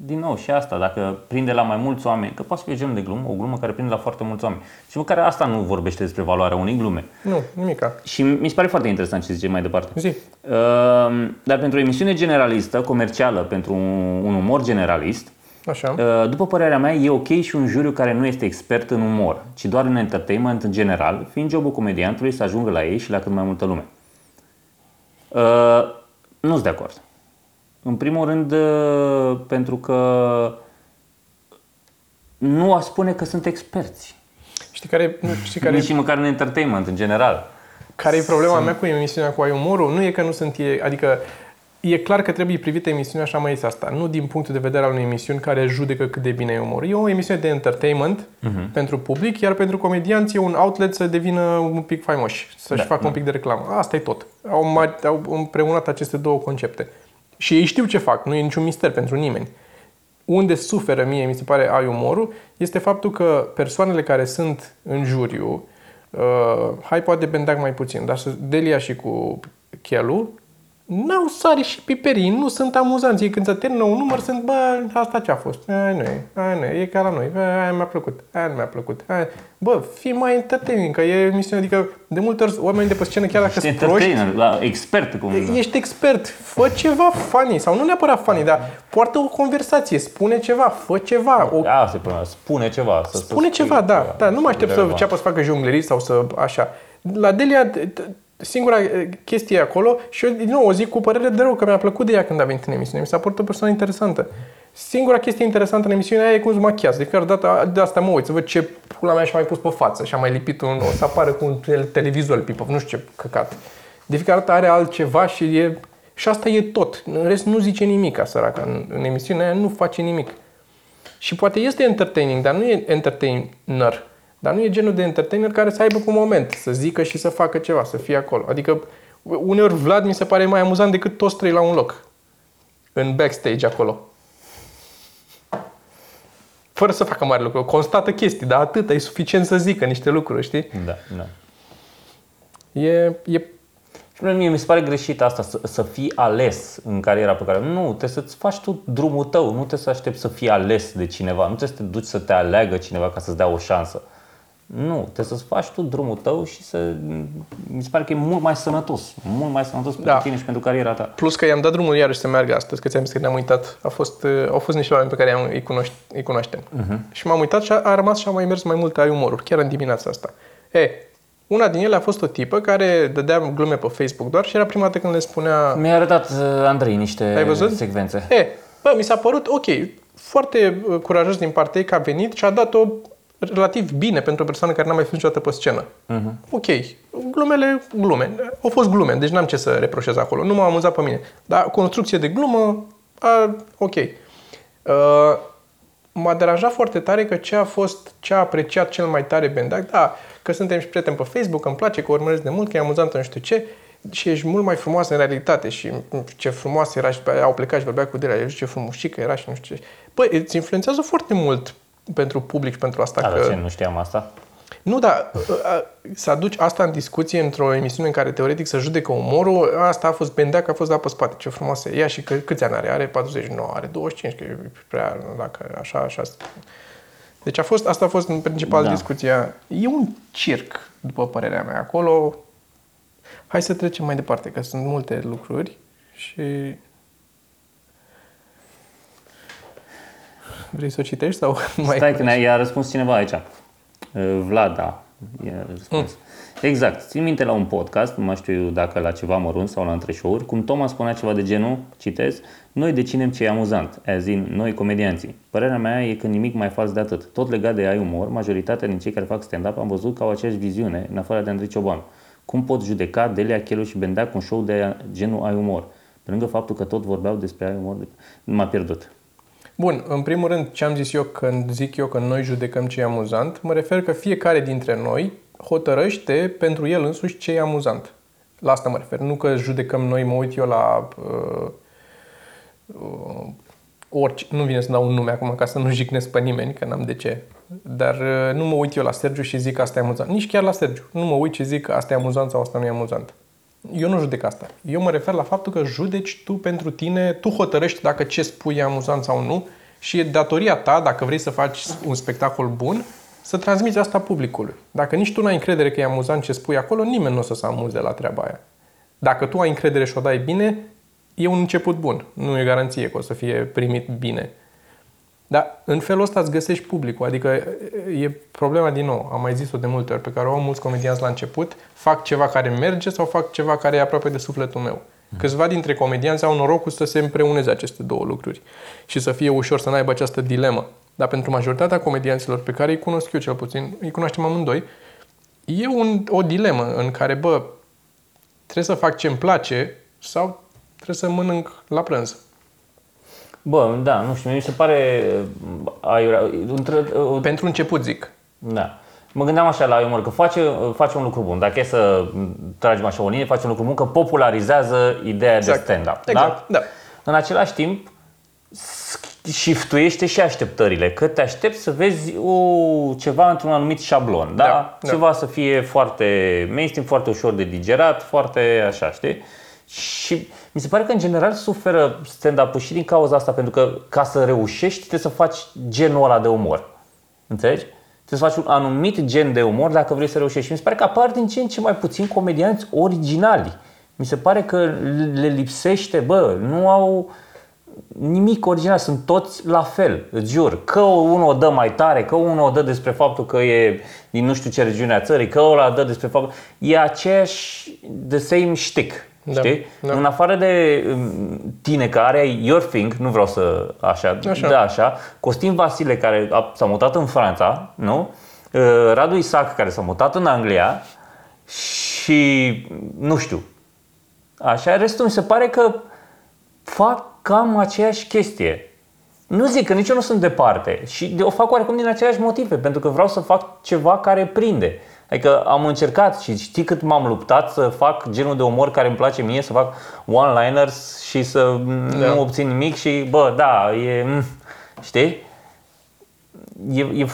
Speaker 2: din nou, și asta, dacă prinde la mai mulți oameni, că poate să fie genul de glumă, o glumă care prinde la foarte mulți oameni. Și măcar asta nu vorbește despre valoarea unei glume.
Speaker 1: Nu, nimica.
Speaker 2: Și mi se pare foarte interesant ce zice mai departe.
Speaker 1: Zi.
Speaker 2: Uh, Dar pentru o emisiune generalistă, comercială, pentru un, un umor generalist,
Speaker 1: Așa.
Speaker 2: uh, după părerea mea, e ok și un juriu care nu este expert în umor, ci doar în entertainment în general, fiind jobul comediantului să ajungă la ei și la cât mai multă lume. Uh, nu sunt de acord. În primul rând, uh, pentru că nu aș spune că sunt experți.
Speaker 1: Știi care, nu, știi care,
Speaker 2: Nici măcar în entertainment, în general.
Speaker 1: Care e problema mea cu emisiunea cu Aiumorul? Nu e că nu sunt ei, adică e clar că trebuie privită emisiunea așa mai este asta, nu din punctul de vedere al unei emisiuni care judecă cât de bine e umorul. E o emisiune de entertainment uh-huh. pentru public, iar pentru comedianți e un outlet să devină un pic faimoși, să-și
Speaker 2: Da,
Speaker 1: facă un pic de reclamă. Asta e tot. Au, mai, au împreunat aceste două concepte. Și ei știu ce fac, nu e niciun mister pentru nimeni. Unde suferă mie, mi se pare, ai umorul, este faptul că persoanele care sunt în juriu, uh, hai poate Bendac mai puțin, dar să- Delia și cu Chelu, n-au sare și piperii, nu sunt amuzanți. Ei când se termină un număr sunt, bă, asta ce a fost? Aia nu e, aia nu e, e ca la noi, aia mi-a plăcut, aia nu mi-a plăcut. Aia... Bă, fii mai entertaining, că e emisiune, adică de multe ori oamenii de pe scenă, chiar dacă
Speaker 2: Ești
Speaker 1: sunt proști,
Speaker 2: entertainer, la expert cum
Speaker 1: Ești expert, fă ceva funny sau nu neapărat funny, dar poartă o conversație, spune ceva, fă ceva, o,
Speaker 2: Da, se pune, spune ceva. Să,
Speaker 1: spune
Speaker 2: să
Speaker 1: ceva, da, da, nu mă aștept să
Speaker 2: relevant.
Speaker 1: înceapă să facă jonglerii sau să așa. La Delia, t- t- singura eh, chestie e acolo și eu din nou o zic cu părere de rău că mi-a plăcut de ea când a venit în emisiune, mi s-a părut o persoană interesantă. Singura chestie interesantă în emisiunea aia e cum se machiază. De fiecare dată de asta mă uit, să văd ce pula mea și-a mai pus pe față și a mai lipit un, o să apară cu un tel- televizor pe nu știu ce căcat. De fiecare dată are altceva și e... Și asta e tot. În rest nu zice nimic, săraca. În, în emisiunea aia nu face nimic. Și poate este entertaining, dar nu e entertainer. Dar nu e genul de entertainer care să aibă cu un moment, să zică și să facă ceva, să fie acolo. Adică uneori Vlad mi se pare mai amuzant decât toți trei la un loc. În backstage acolo. Fără să facă mare lucru. Constată chestii, dar atât, e suficient să zică niște lucruri, știi?
Speaker 2: Da, da.
Speaker 1: E, e
Speaker 2: Și mie mi se pare greșit asta, să, să fii ales în cariera pe care... Nu, trebuie să-ți faci tu drumul tău, nu trebuie să aștepți să fii ales de cineva, nu trebuie să te duci să te aleagă cineva ca să-ți dea o șansă. Nu, trebuie să-ți faci tu drumul tău și să... Mi se pare că e mult mai sănătos. Mult mai sănătos pentru
Speaker 1: Da.
Speaker 2: tine și pentru cariera ta.
Speaker 1: Plus că i-am dat drumul iarăși să meargă astăzi, că ți-am zis că ne-am uitat. A fost, uh, au fost niște oameni pe care am, îi, cunoști, îi cunoaștem. Uh-huh. Și m-am uitat și a, a rămas și a mai mers mai multe ai umoruri, chiar în dimineața asta. E, una din ele a fost o tipă care dădea glume pe Facebook doar și era prima dată când le spunea...
Speaker 2: Mi-a arătat uh, Andrei niște
Speaker 1: Ai văzut?
Speaker 2: secvențe.
Speaker 1: E, bă, mi s-a părut ok, foarte uh, curajos din partea ei că a venit și a dat-o relativ bine pentru o persoană care n-a mai fost niciodată pe scenă. Uh-huh. Ok, glumele, glume. Au fost glume, deci n-am ce să reproșez acolo. Nu m-a amuzat pe mine. Dar construcție de glumă, a, ok. Uh, m-a deranjat foarte tare că ce a fost, ce a apreciat cel mai tare Bendac, da, că suntem și prieteni pe Facebook, că îmi place, că o urmăresc de mult, că e amuzantă, nu știu ce, și ești mult mai frumoasă în realitate și mm, ce frumoasă era și pe aia au plecat și vorbea cu Delia, ești ce frumușică era și nu știu ce. Băi, îți influențează foarte mult pentru public și pentru asta
Speaker 2: Da,
Speaker 1: că...
Speaker 2: dar ce, nu știam asta?
Speaker 1: Nu, dar uh, uh, să aduci asta în discuție într-o emisiune în care teoretic să judecă umorul, asta a fost bendeac, a fost dat pe spate, ce frumoasă e ea și că, câți ani are? Are 49, are 25, că e prea, dacă așa, așa. Deci a fost, asta a fost în principal
Speaker 2: Da.
Speaker 1: discuția. E un circ, după părerea mea, acolo. Hai să trecem mai departe, că sunt multe lucruri și... Vrei să o citești sau [laughs] mai...
Speaker 2: Stai că ne- i-a răspuns cineva aici. Uh, Vlada i-a răspuns. Exact. Țin minte la un podcast, nu mai știu dacă la ceva mărunt sau la între show-uri, cum Toma spunea ceva de genul, citez, noi decinem ce e amuzant, as in, noi comedianții. Părerea mea e că nimic mai fals de atât. Tot legat de ai umor, majoritatea din cei care fac stand-up am văzut că au aceeași viziune, în afară de Andrei Cioban. Cum pot judeca Delia Chelu și Bendeac un show de genul ai umor? Pe lângă faptul că tot vorbeau despre ai umor, de... m-a pierdut.
Speaker 1: Bun, în primul rând, ce am zis eu când zic eu că noi judecăm ce e amuzant, mă refer că fiecare dintre noi hotărăște pentru el însuși ce e amuzant. La asta mă refer. Nu că judecăm noi, mă uit eu la uh, uh, orice, nu vine să dau un nume acum ca să nu jignesc pe nimeni, că n-am de ce. Dar uh, nu mă uit eu la Sergiu și zic că asta e amuzant. Nici chiar la Sergiu. Nu mă uit și zic că asta e amuzant sau asta nu e amuzant. Eu nu judec asta. Eu mă refer la faptul că judeci tu pentru tine, tu hotărăști dacă ce spui e amuzant sau nu și e datoria ta, dacă vrei să faci un spectacol bun, să transmiți asta publicului. Dacă nici tu nu ai încredere că e amuzant ce spui acolo, nimeni nu o să se amuze la treaba aia. Dacă tu ai încredere și o dai bine, e un început bun. Nu e garanție că o să fie primit bine. Dar în felul ăsta îți găsești publicul. Adică e problema din nou, am mai zis-o de multe ori, pe care o au mulți comedianți la început, fac ceva care merge sau fac ceva care e aproape de sufletul meu. Câțiva dintre comedianți au norocul să se împreuneze aceste două lucruri și să fie ușor să n-aibă această dilemă. Dar pentru majoritatea comedianților pe care îi cunosc eu cel puțin, îi cunoaștem amândoi, e un, o dilemă în care, bă, trebuie să fac ce îmi place sau trebuie să mănânc la prânz.
Speaker 2: Bă, da, nu știu, mi se pare uh, aiurea. Între, uh,
Speaker 1: Pentru început zic.
Speaker 2: Da. Mă gândeam așa la umor, că face, face un lucru bun. Dacă e să tragem așa o linie, face un lucru bun, că popularizează ideea
Speaker 1: Exact.
Speaker 2: de stand-up.
Speaker 1: Exact, da.
Speaker 2: În același timp, shiftuiește și așteptările, că te aștepți să vezi o, ceva într-un anumit șablon, da?
Speaker 1: Da, da.
Speaker 2: Ceva să fie foarte mainstream, foarte ușor de digerat, foarte așa, știi? Și mi se pare că în general suferă stand-up și din cauza asta, pentru că ca să reușești trebuie să faci genul ăla de umor. Înțelegi? Trebuie să faci un anumit gen de umor dacă vrei să reușești. Și mi se pare că apar din ce în ce mai puțin comedianți originali. Mi se pare că le lipsește, bă, nu au nimic original, sunt toți la fel, îți jur. Că unul o dă mai tare, că unul o dă despre faptul că e din nu știu ce regiune a țării, că ăla dă despre faptul... E aceeași, the same shtick,
Speaker 1: Da,
Speaker 2: știi?
Speaker 1: da.
Speaker 2: În afară de um, tine care ai your thing, nu vreau să așa,
Speaker 1: Așa.
Speaker 2: da așa, Costin Vasile care a, s-a mutat în Franța, nu? Uh, Radu Isac care s-a mutat în Anglia și nu știu. Așa, restul mi se pare că fac cam aceeași chestie. Nu zic că nici eu nu sunt departe și o fac oarecum din aceleași motive, pentru că vreau să fac ceva care prinde. Adică am încercat și știi cât m-am luptat să fac genul de umor care îmi place mie, să fac one-liners și să
Speaker 1: Da.
Speaker 2: nu obțin nimic și bă, da, e, mm, știi? E, e,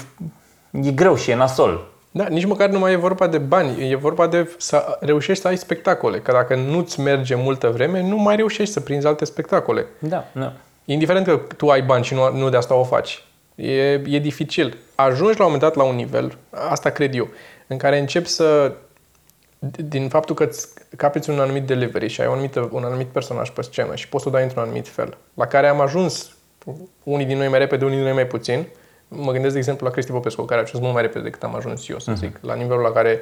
Speaker 2: e greu și e nasol.
Speaker 1: Da, nici măcar nu mai e vorba de bani, e vorba de să reușești să ai spectacole. Că dacă nu-ți merge multă vreme, nu mai reușești să prinzi alte spectacole.
Speaker 2: Da, da.
Speaker 1: Indiferent că tu ai bani și nu, nu de asta o faci. E, e dificil. Ajungi la un moment dat la un nivel, asta cred eu, în care începi să, din faptul că îți capiți un anumit delivery și ai un anumit, un anumit personaj pe scenă și poți să o dai într-un anumit fel, la care am ajuns unii din noi mai repede, unii din noi mai puțin. Mă gândesc, de exemplu, la Cristi Popescu, care a ajuns mult mai repede decât am ajuns eu, să
Speaker 2: Mhm.
Speaker 1: zic, la nivelul la care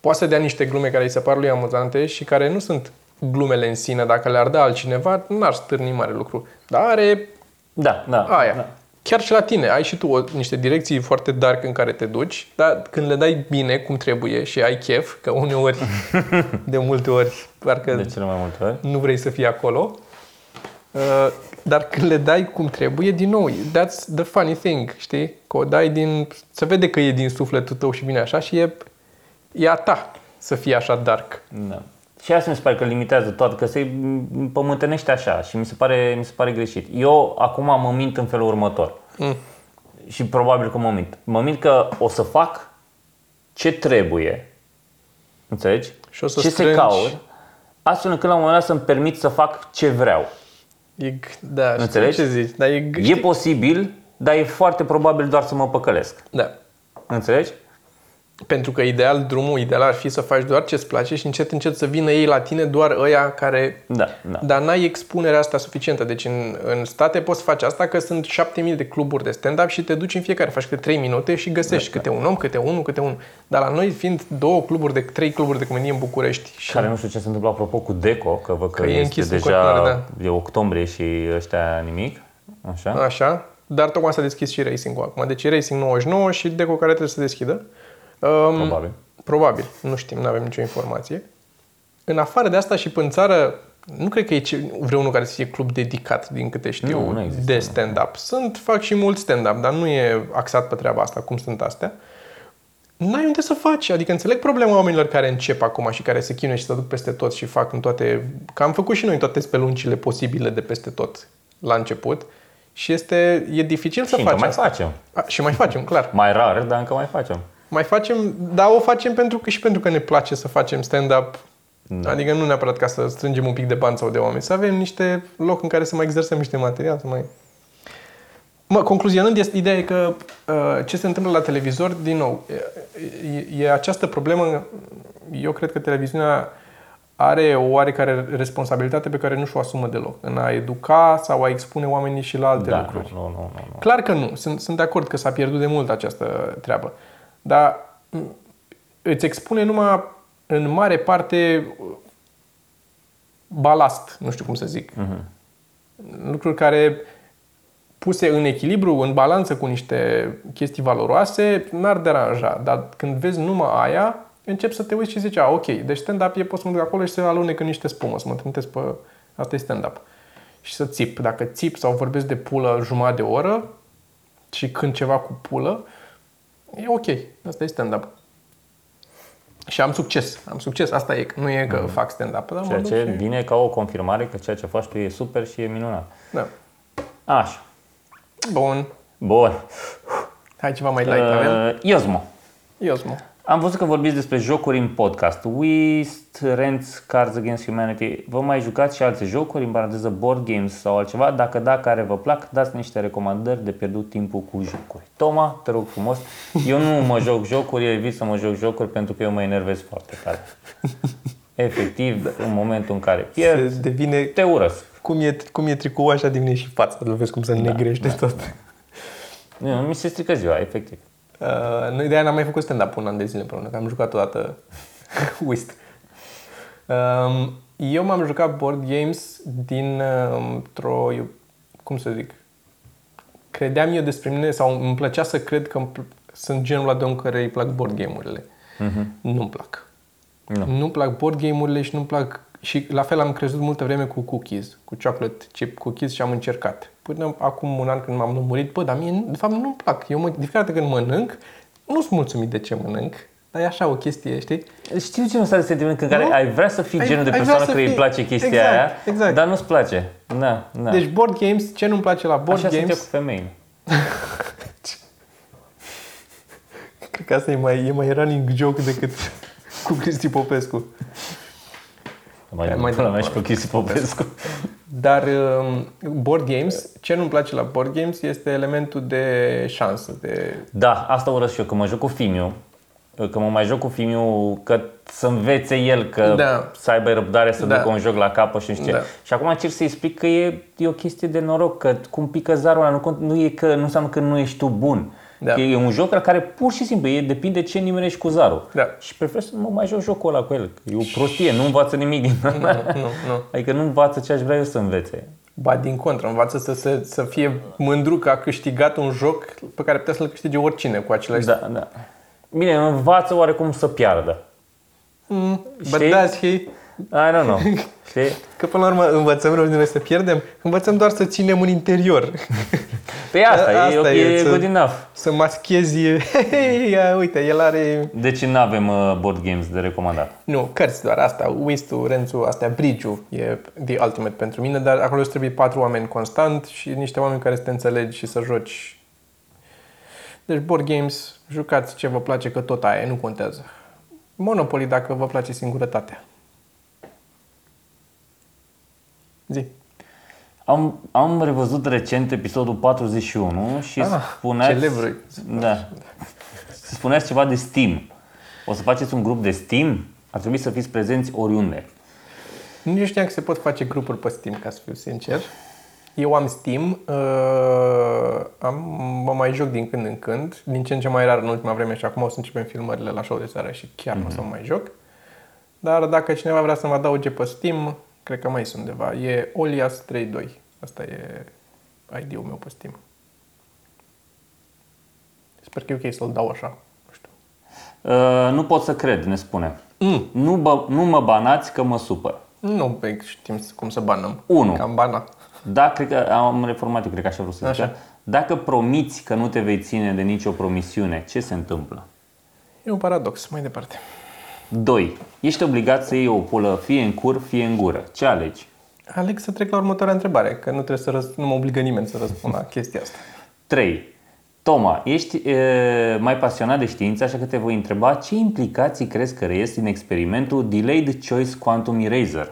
Speaker 1: poate să dea niște glume care îi se par lui amuzante și care nu sunt glumele în sine. Dacă le-ar da altcineva, n-ar stârni mare lucru. Dar are
Speaker 2: Da, da.
Speaker 1: aia.
Speaker 2: Da.
Speaker 1: Chiar și la tine, ai și tu o, niște direcții foarte dark în care te duci, dar când le dai bine, cum trebuie și ai chef, că uneori, [laughs] de multe ori, parcă
Speaker 2: De cele mai multe ori.
Speaker 1: nu vrei să fii acolo, uh, dar când le dai cum trebuie, din nou, that's the funny thing, știi? Că o dai din... Se vede că e din sufletul tău și vine așa și e, e a ta să fie așa dark.
Speaker 2: Da. Și asta mi se pare că limitează toată, că se pământănește așa și mi se pare, mi se pare greșit. Eu acum mă mint în felul următor.
Speaker 1: Mm.
Speaker 2: Și probabil că mă mint. Mă mint că o să fac ce trebuie, înțelegi?
Speaker 1: Și o să
Speaker 2: ce
Speaker 1: strângi-
Speaker 2: se caut, astfel încât la un moment dat să-mi permit să fac ce vreau.
Speaker 1: E, g- da, știu
Speaker 2: Înțelegi?
Speaker 1: ce zici, dar e, g-
Speaker 2: E posibil, dar e foarte probabil doar să mă păcălesc.
Speaker 1: da.
Speaker 2: Înțelegi?
Speaker 1: Pentru că ideal, drumul ideal ar fi să faci doar ce-ți place și încet, încet să vină ei la tine doar ăia care...
Speaker 2: Da, da.
Speaker 1: Dar n-ai expunerea asta suficientă. Deci în, în state poți face asta că sunt 7000 de cluburi de stand-up și te duci în fiecare. Faci câte 3 minute și găsești câte un om, câte unul, câte unul. Dar la noi fiind două cluburi de trei cluburi de comedie în București și
Speaker 2: Care nu știu ce se întâmplă apropo cu Deco, că văd că,
Speaker 1: Că e
Speaker 2: este
Speaker 1: închis în
Speaker 2: deja
Speaker 1: continuare,
Speaker 2: e octombrie și ăștia nimic. Așa.
Speaker 1: Așa, dar tocmai s-a deschis și Racing-ul acum. Deci e Racing 99 și Deco care trebuie să deschidă. Um,
Speaker 2: Probabil.
Speaker 1: Probabil, nu știm, nu avem nicio informație. În afară de asta și pe în țară, nu cred că e ce- vreunul care să fie club dedicat, din câte știu,
Speaker 2: Nu, nu există,
Speaker 1: de
Speaker 2: nu.
Speaker 1: stand-up. Sunt, fac și mult stand-up, dar nu e axat pe treaba asta, cum sunt astea. N-ai unde să faci. Adică înțeleg problema oamenilor care încep acum și care se chinuie și se duc peste tot și fac în toate... Că am făcut și noi toate speluncile posibile de peste tot la început. Și este, e dificil să
Speaker 2: Și încă
Speaker 1: faci
Speaker 2: mai
Speaker 1: asta.
Speaker 2: facem.
Speaker 1: A, și mai facem, clar.
Speaker 2: Mai rar, dar încă mai facem.
Speaker 1: Mai facem, dar o facem pentru că și pentru că ne place să facem stand-up. Da. Adică nu neapărat ca să strângem un pic de bani sau de oameni, să avem niște loc în care să mai exersăm niște material, să mai... Mă, concluzionând, este ideea e că uh, ce se întâmplă la televizor, din nou, e, e această problemă, eu cred că televiziunea are o oarecare responsabilitate pe care nu și-o asumă deloc, în a educa sau a expune oamenii și la alte
Speaker 2: Da,
Speaker 1: lucruri.
Speaker 2: nu, nu, nu, nu, nu.
Speaker 1: Clar că nu. Sunt, sunt de acord că s-a pierdut de mult această treabă. Dar m, îți expune numai în mare parte balast, nu știu cum să zic.
Speaker 2: Mhm.
Speaker 1: Lucruri care puse în echilibru, în balanță cu niște chestii valoroase, n-ar deranja. Dar când vezi numai aia, începi să te uiți și zici, a, ok, deci stand-up e, pot să mă duc acolo și să alunec în niște spumă, să mă trântesc pe... Asta e stand-up. Și să țip. Dacă țip sau vorbesc de pulă jumătate de oră și când ceva cu pulă, e ok. Asta e stand-up. Și am succes. Am succes. Asta e. Nu e că fac stand-up. Dar mă
Speaker 2: Ceea
Speaker 1: duc
Speaker 2: ce
Speaker 1: și...
Speaker 2: vine ca o confirmare că ceea ce faci tu e super și e minunat.
Speaker 1: Da.
Speaker 2: Așa.
Speaker 1: Bun.
Speaker 2: Bun.
Speaker 1: Hai ceva mai light. Avem?
Speaker 2: Uh, Iosmo.
Speaker 1: Iosmo.
Speaker 2: Am văzut că vorbiți despre jocuri în podcast. Whist, Rents, Cards Against Humanity. Vă mai jucați și alte jocuri, în paranteză board games sau altceva? Dacă da, care vă plac, dați niște recomandări de pierdut timpul cu jocuri. Toma, te rog frumos. Eu nu mă joc jocuri, eu evit să mă joc jocuri pentru că eu mă enervez foarte tare. Efectiv, în momentul în care
Speaker 1: Se
Speaker 2: pierd,
Speaker 1: devine...
Speaker 2: te urăsc.
Speaker 1: Cum e, cum e tricoul așa devine și fața. Îl vezi cum se negrește tot.
Speaker 2: Nu, mi se strică ziua, efectiv.
Speaker 1: Uh, noi de aia n-am mai făcut stand-up un an de zile împreună, că am jucat odată [laughs] Whist. Um, eu m-am jucat board games din uh, într-o, eu- cum să zic, credeam eu despre mine sau îmi plăcea să cred că îmi pl- sunt genul ăla de om care îi plac board game-urile. Nu-mi plac.
Speaker 2: Nu.
Speaker 1: Nu-mi plac board game-urile și nu-mi plac și la fel am crezut multă vreme cu cookies, cu chocolate chip cookies și am încercat. Până acum un an când m-am lămurit, bă, dar mie de fapt nu-mi plac. Eu mă, de fiecare dată când mănânc, nu sunt mulțumit de ce mănânc, dar e așa o chestie, știi?
Speaker 2: Știu genul ăsta de sentiment în care
Speaker 1: Nu?
Speaker 2: ai vrea să fii
Speaker 1: Ai-
Speaker 2: genul de
Speaker 1: ai vrea
Speaker 2: persoană
Speaker 1: să
Speaker 2: care îi
Speaker 1: fii-
Speaker 2: place chestia
Speaker 1: Exact,
Speaker 2: aia,
Speaker 1: exact.
Speaker 2: dar nu-ți place. Da, da.
Speaker 1: Deci board games, ce nu-mi place la board
Speaker 2: Așa sunt eu
Speaker 1: games,
Speaker 2: cu femeile. [laughs]
Speaker 1: cred că asta e mai, e mai running joke decât cu Cristi Popescu.
Speaker 2: Mai,
Speaker 1: Mai
Speaker 2: mai, mai
Speaker 1: departe.
Speaker 2: și pe Cristi Popescu.
Speaker 1: Dar um, board games, ce nu-mi place la board games este elementul de șansă, de...
Speaker 2: Da, asta urăsc și eu, că mă joc cu Fimiu, că mă mai joc cu Fimiu, că să învețe el, că
Speaker 1: Da.
Speaker 2: să aibă răbdare să
Speaker 1: Da.
Speaker 2: ducă un joc la capăt și nu știu ce.
Speaker 1: Da.
Speaker 2: Și acum încerc să-i explic că e, e o chestie de noroc, că cum pică zarul ăla, nu, cont- nu, e că, nu înseamnă că nu ești tu bun.
Speaker 1: Da.
Speaker 2: Că e un joc la care pur și simplu e, depinde ce nimerești cu zarul.
Speaker 1: Da.
Speaker 2: Și prefer să mă mai joc jocul ăla cu el. că E o prostie, nu învață nimic din
Speaker 1: Nu, nu, nu.
Speaker 2: Adică nu învață ce aș vrea eu să învețe.
Speaker 1: Ba din contră, învață să, să, să fie mândru că a câștigat un joc pe care putea să-l câștige oricine cu același...
Speaker 2: Da, da. Bine, învață oarecum să piardă.
Speaker 1: Mm, but
Speaker 2: Știi?
Speaker 1: does he?
Speaker 2: I don't know. Știi?
Speaker 1: Că până la urmă învățăm rău din noi să pierdem, învățăm doar să ținem în interior.
Speaker 2: Pe asta, e,
Speaker 1: Asta
Speaker 2: ok,
Speaker 1: e,
Speaker 2: e
Speaker 1: să-
Speaker 2: good enough.
Speaker 1: să maschezi, hei, [laughs] ia, uite, el are...
Speaker 2: Deci nu avem uh, board games de recomandat.
Speaker 1: Nu, cărți doar, asta, Whist-ul, Rențul, astea, Bridge-ul e the ultimate pentru mine, dar acolo îți trebuie patru oameni constant și niște oameni care să te înțelegi și să joci. Deci board games, jucați ce vă place, că tot aia e, nu contează. Monopoly dacă vă place singurătatea. Zi.
Speaker 2: Am, am revăzut recent episodul 41 și
Speaker 1: Ah,
Speaker 2: spuneați...
Speaker 1: celebrul.
Speaker 2: Da. Spuneați ceva de Steam. O să faceți un grup de Steam? Ar trebui să fiți prezenți oriunde.
Speaker 1: Nu știam că se pot face grupuri pe Steam, ca să fiu sincer. Eu am Steam, uh, am, mă mai joc din când în când, din ce în ce mai rar în ultima vreme și acum o să începem filmările la show de seară și chiar mm-hmm. o să mă mai joc. Dar dacă cineva vrea să mă adauge pe Steam, cred că mai sunt undeva. E Olias32. Asta e ID-ul meu pe Steam. Sper că e ok să-l dau așa. Nu știu.
Speaker 2: Uh, nu pot să cred, ne spune.
Speaker 1: Mm.
Speaker 2: Nu, bă, nu mă banați că mă supăr.
Speaker 1: Nu pe știm cum să banăm.
Speaker 2: Unu.
Speaker 1: Cam bana.
Speaker 2: Da, cred că am reformat, eu cred că așa vreau să zic.
Speaker 1: Așa.
Speaker 2: Dacă promiți că nu te vei ține de nicio promisiune, ce se întâmplă?
Speaker 1: E un paradox. Mai departe.
Speaker 2: 2. Ești obligat să iei o pulă fie în cur, fie în gură. Ce alegi?
Speaker 1: Aleg să trec la următoarea întrebare, că nu trebuie să răs- nu mă obligă nimeni să răspund la chestia asta.
Speaker 2: 3. Toma, ești e, mai pasionat de știință, așa că te voi întreba ce implicații crezi că reies din experimentul Delayed Choice Quantum Eraser?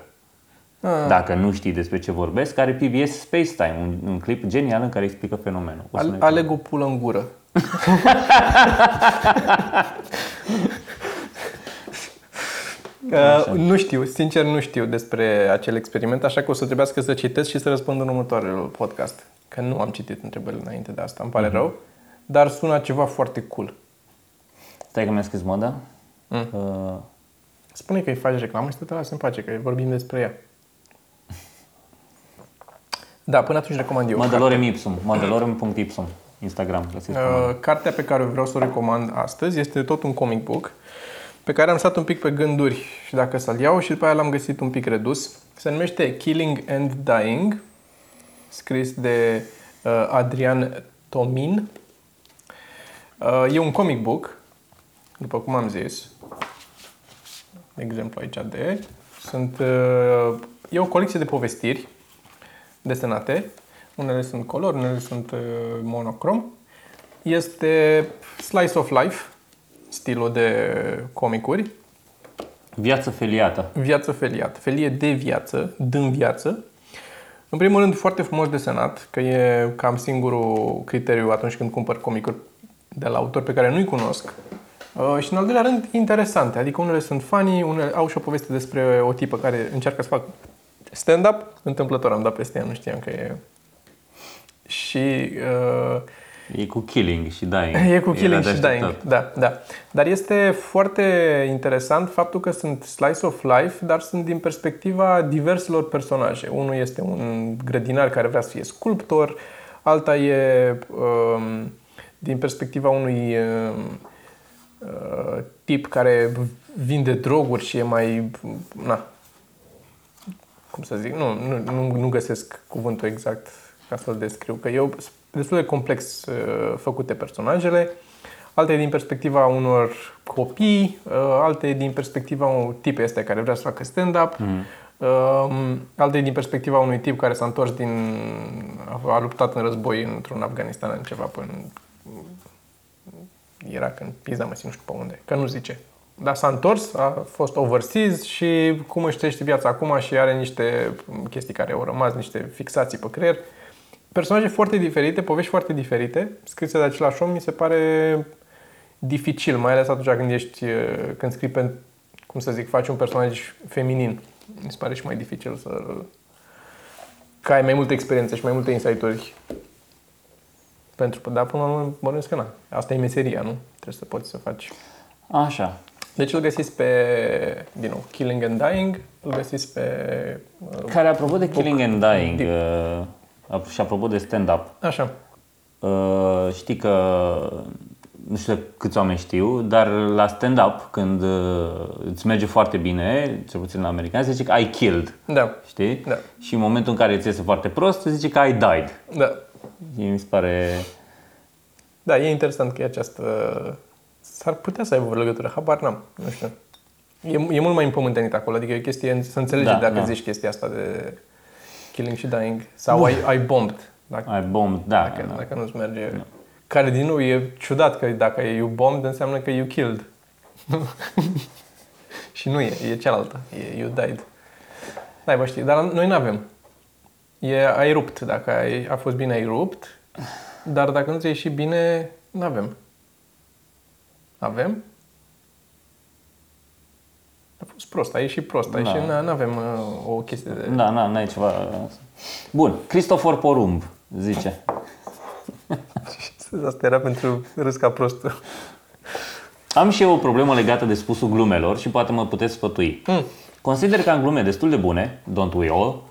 Speaker 1: Ah.
Speaker 2: Dacă nu știi despre ce vorbesc, are PBS Space Time, un, un clip genial în care explică fenomenul. O să
Speaker 1: Al-
Speaker 2: ne-
Speaker 1: aleg o pulă în gură. [laughs] Uh, nu știu, sincer nu știu despre acel experiment, așa că o să trebuiască să citesc și să răspund în următoarele podcast. Că nu am citit întrebările înainte de asta, îmi pare rău. Dar sună ceva foarte cool.
Speaker 2: Stai că mi-a scris moda.
Speaker 1: Mm.
Speaker 2: Uh,
Speaker 1: Spune că îi faci reclamă și să te lasă în pace, că vorbim despre ea. Da, până atunci recomand eu.
Speaker 2: Mandalorian Ipsum, mandalorian.ipsum, Instagram. găsiți pe
Speaker 1: Uh, cartea pe care vreau să o recomand astăzi este tot un comic book pe care am stat un pic pe gânduri și dacă să-l iau și după aia l-am găsit un pic redus. Se numește Killing and Dying, scris de uh, Adrian Tomin. Uh, e un comic book, după cum am zis. De exemplu aici de... Sunt, uh, e o colecție de povestiri desenate. Unele sunt color, unele sunt uh, monocrom. Este slice of life, stilul de comicuri.
Speaker 2: Viață feliată.
Speaker 1: Viață feliată, felie de viață, din viață. În primul rând, foarte frumos desenat, că e cam singurul criteriu atunci când cumpăr comicuri de la autori pe care nu-i cunosc. Uh, și în al doilea rând, interesante. Adică unele sunt funny, unele au și o poveste despre o tipă care încearcă să facă stand-up. Întâmplător am dat peste ea, nu știam că e... Și uh,
Speaker 2: E cu killing și dying. [laughs]
Speaker 1: E cu killing
Speaker 2: Era de
Speaker 1: și dying,
Speaker 2: așteptat.
Speaker 1: da, da. Dar este foarte interesant faptul că sunt slice of life, dar sunt din perspectiva diverselor personaje. Unul este un grădinar care vrea să fie sculptor, alta e um, din perspectiva unui um, uh, tip care vinde droguri și e mai, na, cum să zic, nu, nu, nu, nu găsesc cuvântul exact ca să-l descriu, că eu destul de complex uh, făcute personajele, alte din perspectiva unor copii, uh, alte din perspectiva unui tip este care vrea să facă stand-up, mm. uh, alte din perspectiva unui tip care s-a întors din... a, a luptat în război într-un Afganistan în ceva până... Era când pizda mă nu știu pe unde, că nu zice. Dar s-a întors, a fost overseas și cum își trăiește viața acum și are niște chestii care au rămas, niște fixații pe creier. Personaje foarte diferite, povești foarte diferite, scrise de același om, mi se pare dificil, mai ales atunci când ești, când scrii pe, cum să zic, faci un personaj feminin. Mi se pare și mai dificil să că ai mai multe experiențe și mai multe insight-uri pentru, dar până la urmă mă că na. Asta e meseria, nu? Trebuie să poți să faci.
Speaker 2: Așa.
Speaker 1: Deci îl găsiți pe, din nou, Killing and Dying, îl găsiți pe...
Speaker 2: Uh, Care, apropo de Killing and Dying uh, și apropo de stand-up,
Speaker 1: Așa.
Speaker 2: Uh, știi că nu știu câți oameni știu, dar la stand-up, când uh, îți merge foarte bine, cel puțin la american, se zice că ai killed.
Speaker 1: Da.
Speaker 2: Știi?
Speaker 1: Da.
Speaker 2: Și în momentul în care îți iese foarte prost, se zice că ai died.
Speaker 1: Da.
Speaker 2: Și mi se pare...
Speaker 1: Da, e interesant că e această... S-ar putea să aibă o legătură, habar n-am, nu știu. E, e mult mai împământenit acolo, adică e o chestie să înțelegi da, dacă da. zici chestia asta de killing și dying. Sau ai, ai bombed.
Speaker 2: Dacă, ai bombed, da.
Speaker 1: Dacă,
Speaker 2: da.
Speaker 1: dacă nu-ți merge... Da. Care, din nou, e ciudat că dacă e you bombed, înseamnă că you killed. [laughs] și nu e, e cealaltă. E you died. N-ai știi, dar noi nu avem. E, ai rupt. Dacă ai, a fost bine, ai rupt. Dar dacă nu ți-a ieșit bine, nu avem. Avem? A fost prost, a ieșit prost, a ieșit, da. nu avem uh, o chestie de...
Speaker 2: Da, n ai ceva... Bun, Cristofor Porumb zice. [laughs]
Speaker 1: Asta era pentru râs ca prost.
Speaker 2: Am și eu o problemă legată de spusul glumelor și poate mă puteți sfătui. Mm. Consider că am glume destul de bune, don't we all,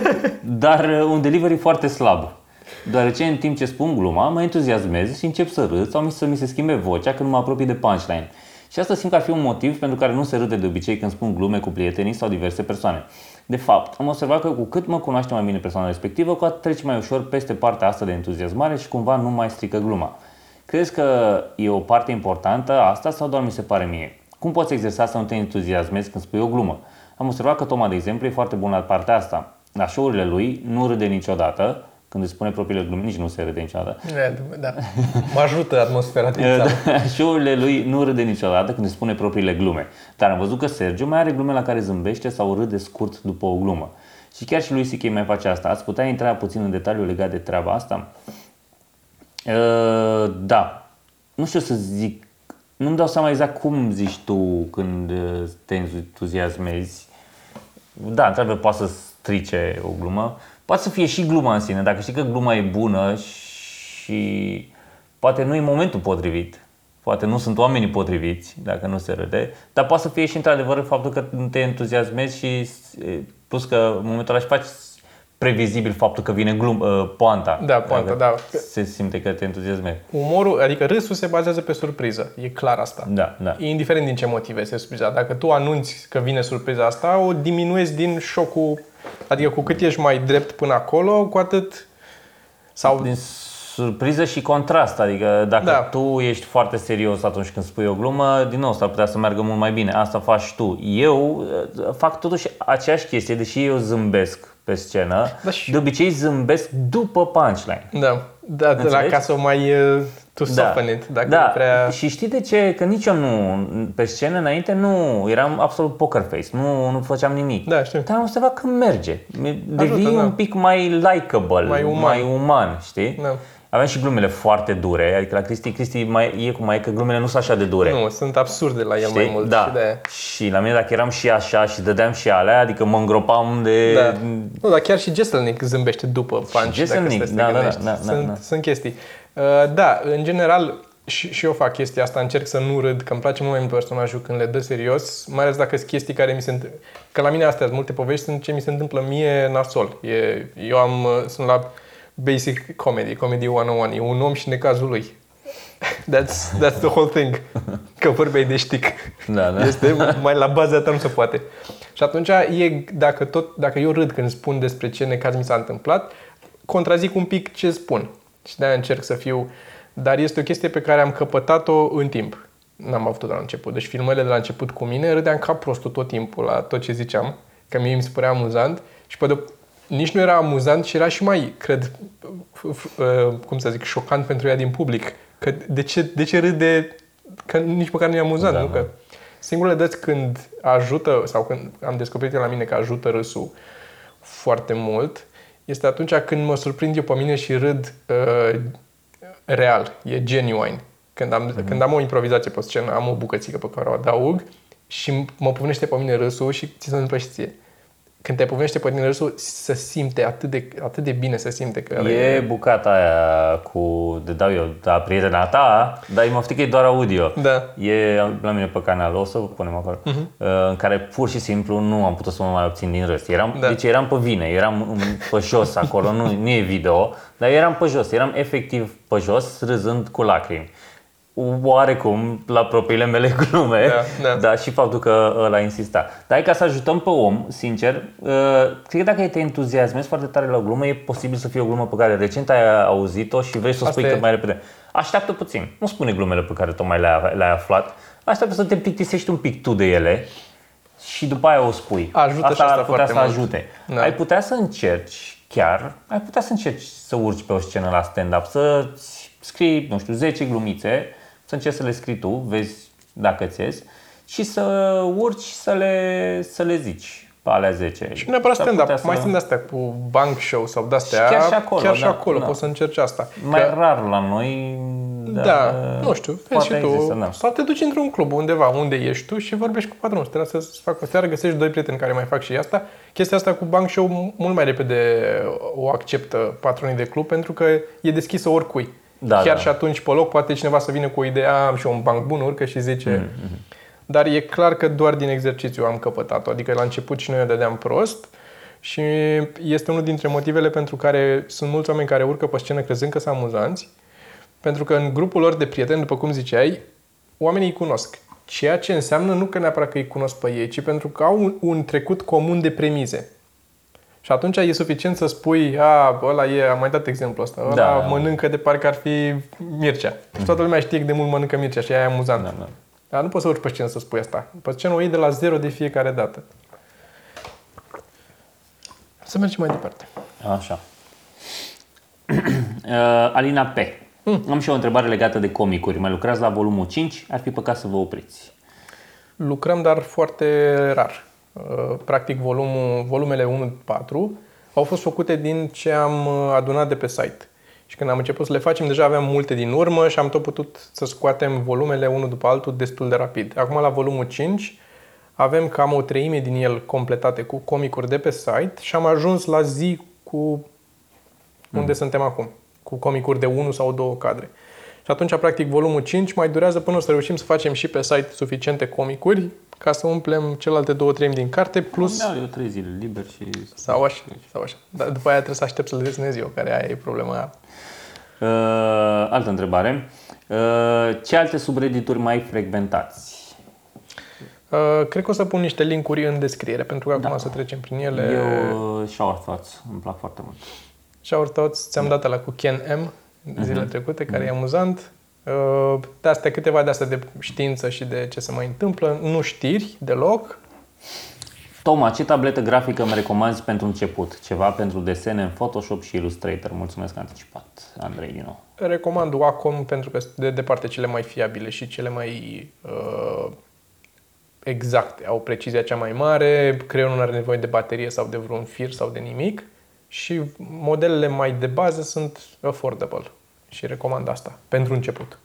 Speaker 2: [laughs] dar uh, un delivery foarte slab. Deoarece în timp ce spun gluma, mă entuziasmez și încep să râd sau să mi se schimbe vocea când mă apropii de punchline. Și asta simt că ar fi un motiv pentru care nu se râde de obicei când spun glume cu prietenii sau diverse persoane. De fapt, am observat că cu cât mă cunoaște mai bine persoana respectivă, cu atât trece mai ușor peste partea asta de entuziasmare și cumva nu mai strică gluma. Crezi că e o parte importantă asta sau doar mi se pare mie? Cum poți exersa să nu te entuziasmezi când spui o glumă? Am observat că Toma, de exemplu, e foarte bun la partea asta. La show-urile lui nu râde niciodată, când îți spune propriile glume, nici nu se râde niciodată.
Speaker 1: Da, mă ajută atmosfera din
Speaker 2: da, [laughs] Show-urile lui nu râde niciodată când îți spune propriile glume. Dar am văzut că Sergio mai are glume la care zâmbește sau râde scurt după o glumă. Și chiar și lui C.K. mai face asta. Ați putea intra puțin în detaliu legat de treaba asta? Uh, da. Nu știu să zic. Nu-mi dau seama exact cum zici tu când uh, te entuziasmezi. Da, într-adevăr poate să strice o glumă. Poate să fie și gluma în sine, dacă știi că gluma e bună și poate nu e momentul potrivit, poate nu sunt oamenii potriviți dacă nu se râde, dar poate să fie și într-adevăr faptul că te entuziasmezi și plus că în momentul ăla și faci previzibil faptul că vine glum, uh, poanta.
Speaker 1: Da, poanta, da.
Speaker 2: Se simte că te entuziasmezi.
Speaker 1: Umorul, adică râsul se bazează pe surpriză. E clar asta.
Speaker 2: Da, da.
Speaker 1: Indiferent din ce motive se surpriza. Dacă tu anunți că vine surpriza asta, o diminuezi din șocul Adică cu cât ești mai drept până acolo, cu atât...
Speaker 2: Sau... Din surpriză și contrast, adică dacă da. tu ești foarte serios atunci când spui o glumă, din nou s-ar putea să meargă mult mai bine. Asta faci tu. Eu uh, fac totuși aceeași chestie, deși eu zâmbesc pe scenă, da, și... de obicei zâmbesc după punchline.
Speaker 1: Da, da, de la ca să o mai uh, tu da. soften it, dacă
Speaker 2: da.
Speaker 1: prea...
Speaker 2: Și știi de ce? Că nici eu nu, pe scenă înainte nu, eram absolut poker face, nu, nu făceam nimic.
Speaker 1: Da, știu.
Speaker 2: Dar am observat că merge. Devii Ajută, da. un pic mai likable, mai uman, mai uman știi? Da. Avem și glumele foarte dure, adică la Cristi, Cristi mai, e cum mai e că glumele nu sunt așa de dure.
Speaker 1: Nu, sunt absurde la el Știi? mai mult.
Speaker 2: Da.
Speaker 1: Și, de...
Speaker 2: și la mine dacă eram și așa și dădeam și alea, adică mă îngropam de...
Speaker 1: Da. Nu, dar chiar și Jesselnik zâmbește după punch.
Speaker 2: Jesselnik, da, da, da, da,
Speaker 1: sunt,
Speaker 2: da.
Speaker 1: sunt chestii. Uh, da, în general, și, și eu fac chestia asta, încerc să nu râd, că îmi place mult mai mult personajul când le dă serios, mai ales dacă sunt chestii care mi se întâmplă. Că la mine astea sunt multe povești, sunt ce mi se întâmplă mie nasol. E, eu am, uh, sunt la basic comedy, comedy 101, e un om și necazul lui. [laughs] That's, that's the whole thing. Că vorbeai de știc.
Speaker 2: Da, da.
Speaker 1: Este mai la baza ta nu se poate. Și atunci, e, dacă, tot, dacă eu râd când spun despre ce necaz mi s-a întâmplat, contrazic un pic ce spun. Și de-aia încerc să fiu... Dar este o chestie pe care am căpătat-o în timp. N-am avut-o de la început. Deci filmele de la început cu mine râdeam ca prostul tot timpul la tot ce ziceam. Că mie mi se părea amuzant. Și pe de nici nu era amuzant și era și mai, cred, cum să zic, șocant pentru ea din public. Că de ce, de ce râde, că nici măcar nu e amuzant, da, nu? Da. Că, Singurele dăți când ajută, sau când am descoperit eu la mine că ajută râsul foarte mult, este atunci când mă surprind eu pe mine și râd uh, real, e genuine. Când am, mm-hmm. când am o improvizație pe scenă, am o bucățică pe care o adaug și mă punește pe mine râsul și ți se întâmplă și ție când te povenește pe tine râsul, să simte atât de, atât de bine să simte că...
Speaker 2: E e bucata aia cu, de dau eu, da, prietena ta, dar mă că e doar audio.
Speaker 1: Da.
Speaker 2: E la mine pe canal, o să o punem acolo, uh-huh. în care pur și simplu nu am putut să mă mai obțin din râs. Eram, da. Deci eram pe vine, eram pe jos acolo, nu, nu e video, dar eram pe jos, eram efectiv pe jos, râzând cu lacrimi oarecum la propriile mele [laughs] glume, da, da. dar și faptul că ăla insista. Dar e ca să ajutăm pe om, sincer, uh, cred că dacă te entuziasmezi foarte tare la o glumă, e posibil să fie o glumă pe care recent ai auzit-o și vrei să o spui cât mai repede. Așteaptă puțin, nu spune glumele pe care tocmai le-ai, le-ai aflat, așteaptă să te plictisești un pic tu de ele și după aia o spui.
Speaker 1: Ajută asta,
Speaker 2: asta
Speaker 1: ar
Speaker 2: putea să
Speaker 1: mult.
Speaker 2: ajute. Da. Ai putea să încerci chiar, ai putea să încerci să urci pe o scenă la stand-up, să scrii, nu știu, 10 glumițe să încerci să le scrii tu, vezi dacă ți ies, și să urci să le, să le zici pe alea 10.
Speaker 1: Și neapărat stand-up, să... mai sunt de-astea cu bank show sau de-astea,
Speaker 2: și chiar și acolo,
Speaker 1: chiar și
Speaker 2: da,
Speaker 1: acolo
Speaker 2: da.
Speaker 1: poți să încerci asta.
Speaker 2: Mai că... rar la noi,
Speaker 1: da, da nu știu, vezi și tu,
Speaker 2: există, da.
Speaker 1: sau te duci într-un club undeva unde ești tu și vorbești cu patronul, trebuie să-ți facă o seară, găsești doi prieteni care mai fac și asta. Chestia asta cu bank show mult mai repede o acceptă patronii de club pentru că e deschisă oricui.
Speaker 2: Da,
Speaker 1: Chiar
Speaker 2: da.
Speaker 1: și atunci pe loc poate cineva să vină cu o idee, am și eu un banc bun, urcă și zice... Mm-hmm. Dar e clar că doar din exercițiu am căpătat-o. Adică la început și noi o dădeam prost și este unul dintre motivele pentru care sunt mulți oameni care urcă pe scenă crezând că sunt amuzanți. Pentru că în grupul lor de prieteni, după cum ziceai, oamenii îi cunosc. Ceea ce înseamnă nu că neapărat că îi cunosc pe ei, ci pentru că au un, un trecut comun de premize. Și atunci e suficient să spui, a, ăla e, am mai dat exemplu ăsta, ăla
Speaker 2: Da.
Speaker 1: mănâncă de parcă ar fi Mircea. Și toată lumea știe cât de mult mănâncă Mircea și aia e amuzant.
Speaker 2: Da, da.
Speaker 1: Dar nu poți să urci pe scenă să spui asta. Pe scenă o iei de la zero de fiecare dată. Să mergem mai departe.
Speaker 2: Așa. [clears throat] Uh, Alina P.
Speaker 1: Hmm.
Speaker 2: Am și eu o întrebare legată de comicuri. Mai lucrați la volumul 5? Ar fi păcat să vă opriți.
Speaker 1: Lucrăm, dar foarte rar. Uh, Practic, volumul, volumele 1-4 au fost făcute din ce am uh, adunat de pe site. Și când am început să le facem, deja aveam multe din urmă și am tot putut să scoatem volumele unul după altul destul de rapid. Acum, la volumul 5, avem cam o treime din el completate cu comicuri de pe site și am ajuns la zi cu unde suntem acum, cu comicuri de 1 sau 2 cadre. Și atunci, practic, volumul 5 mai durează până o să reușim să facem și pe site suficiente comicuri ca să umplem celelalte două treimi din carte, plus...
Speaker 2: Da, eu trei zile liber și...
Speaker 1: Sau așa, sau așa. Dar după aia trebuie să aștept să le desenez eu, care aia e problema aia.
Speaker 2: Uh, altă întrebare. Uh, ce alte subreddituri mai frecventați?
Speaker 1: Uh, cred că o să pun niște linkuri în descriere, pentru că acum să trecem prin ele.
Speaker 2: Eu uh, Shower Thoughts, îmi plac foarte mult.
Speaker 1: Shower Thoughts, ți-am dat la cu Ken M zilele trecute, care e amuzant. Uh, De astea, câteva de astea de știință și de ce se mai întâmplă. Nu știri deloc.
Speaker 2: Toma, ce tabletă grafică îmi recomanzi pentru început? Ceva pentru desene în Photoshop și Illustrator. Mulțumesc anticipat, Andrei, din nou.
Speaker 1: Recomand Wacom pentru că sunt de departe cele mai fiabile și cele mai uh, exacte. Au precizia cea mai mare, creionul nu are nevoie de baterie sau de vreun fir sau de nimic și modelele mai de bază sunt affordable și recomand asta pentru început.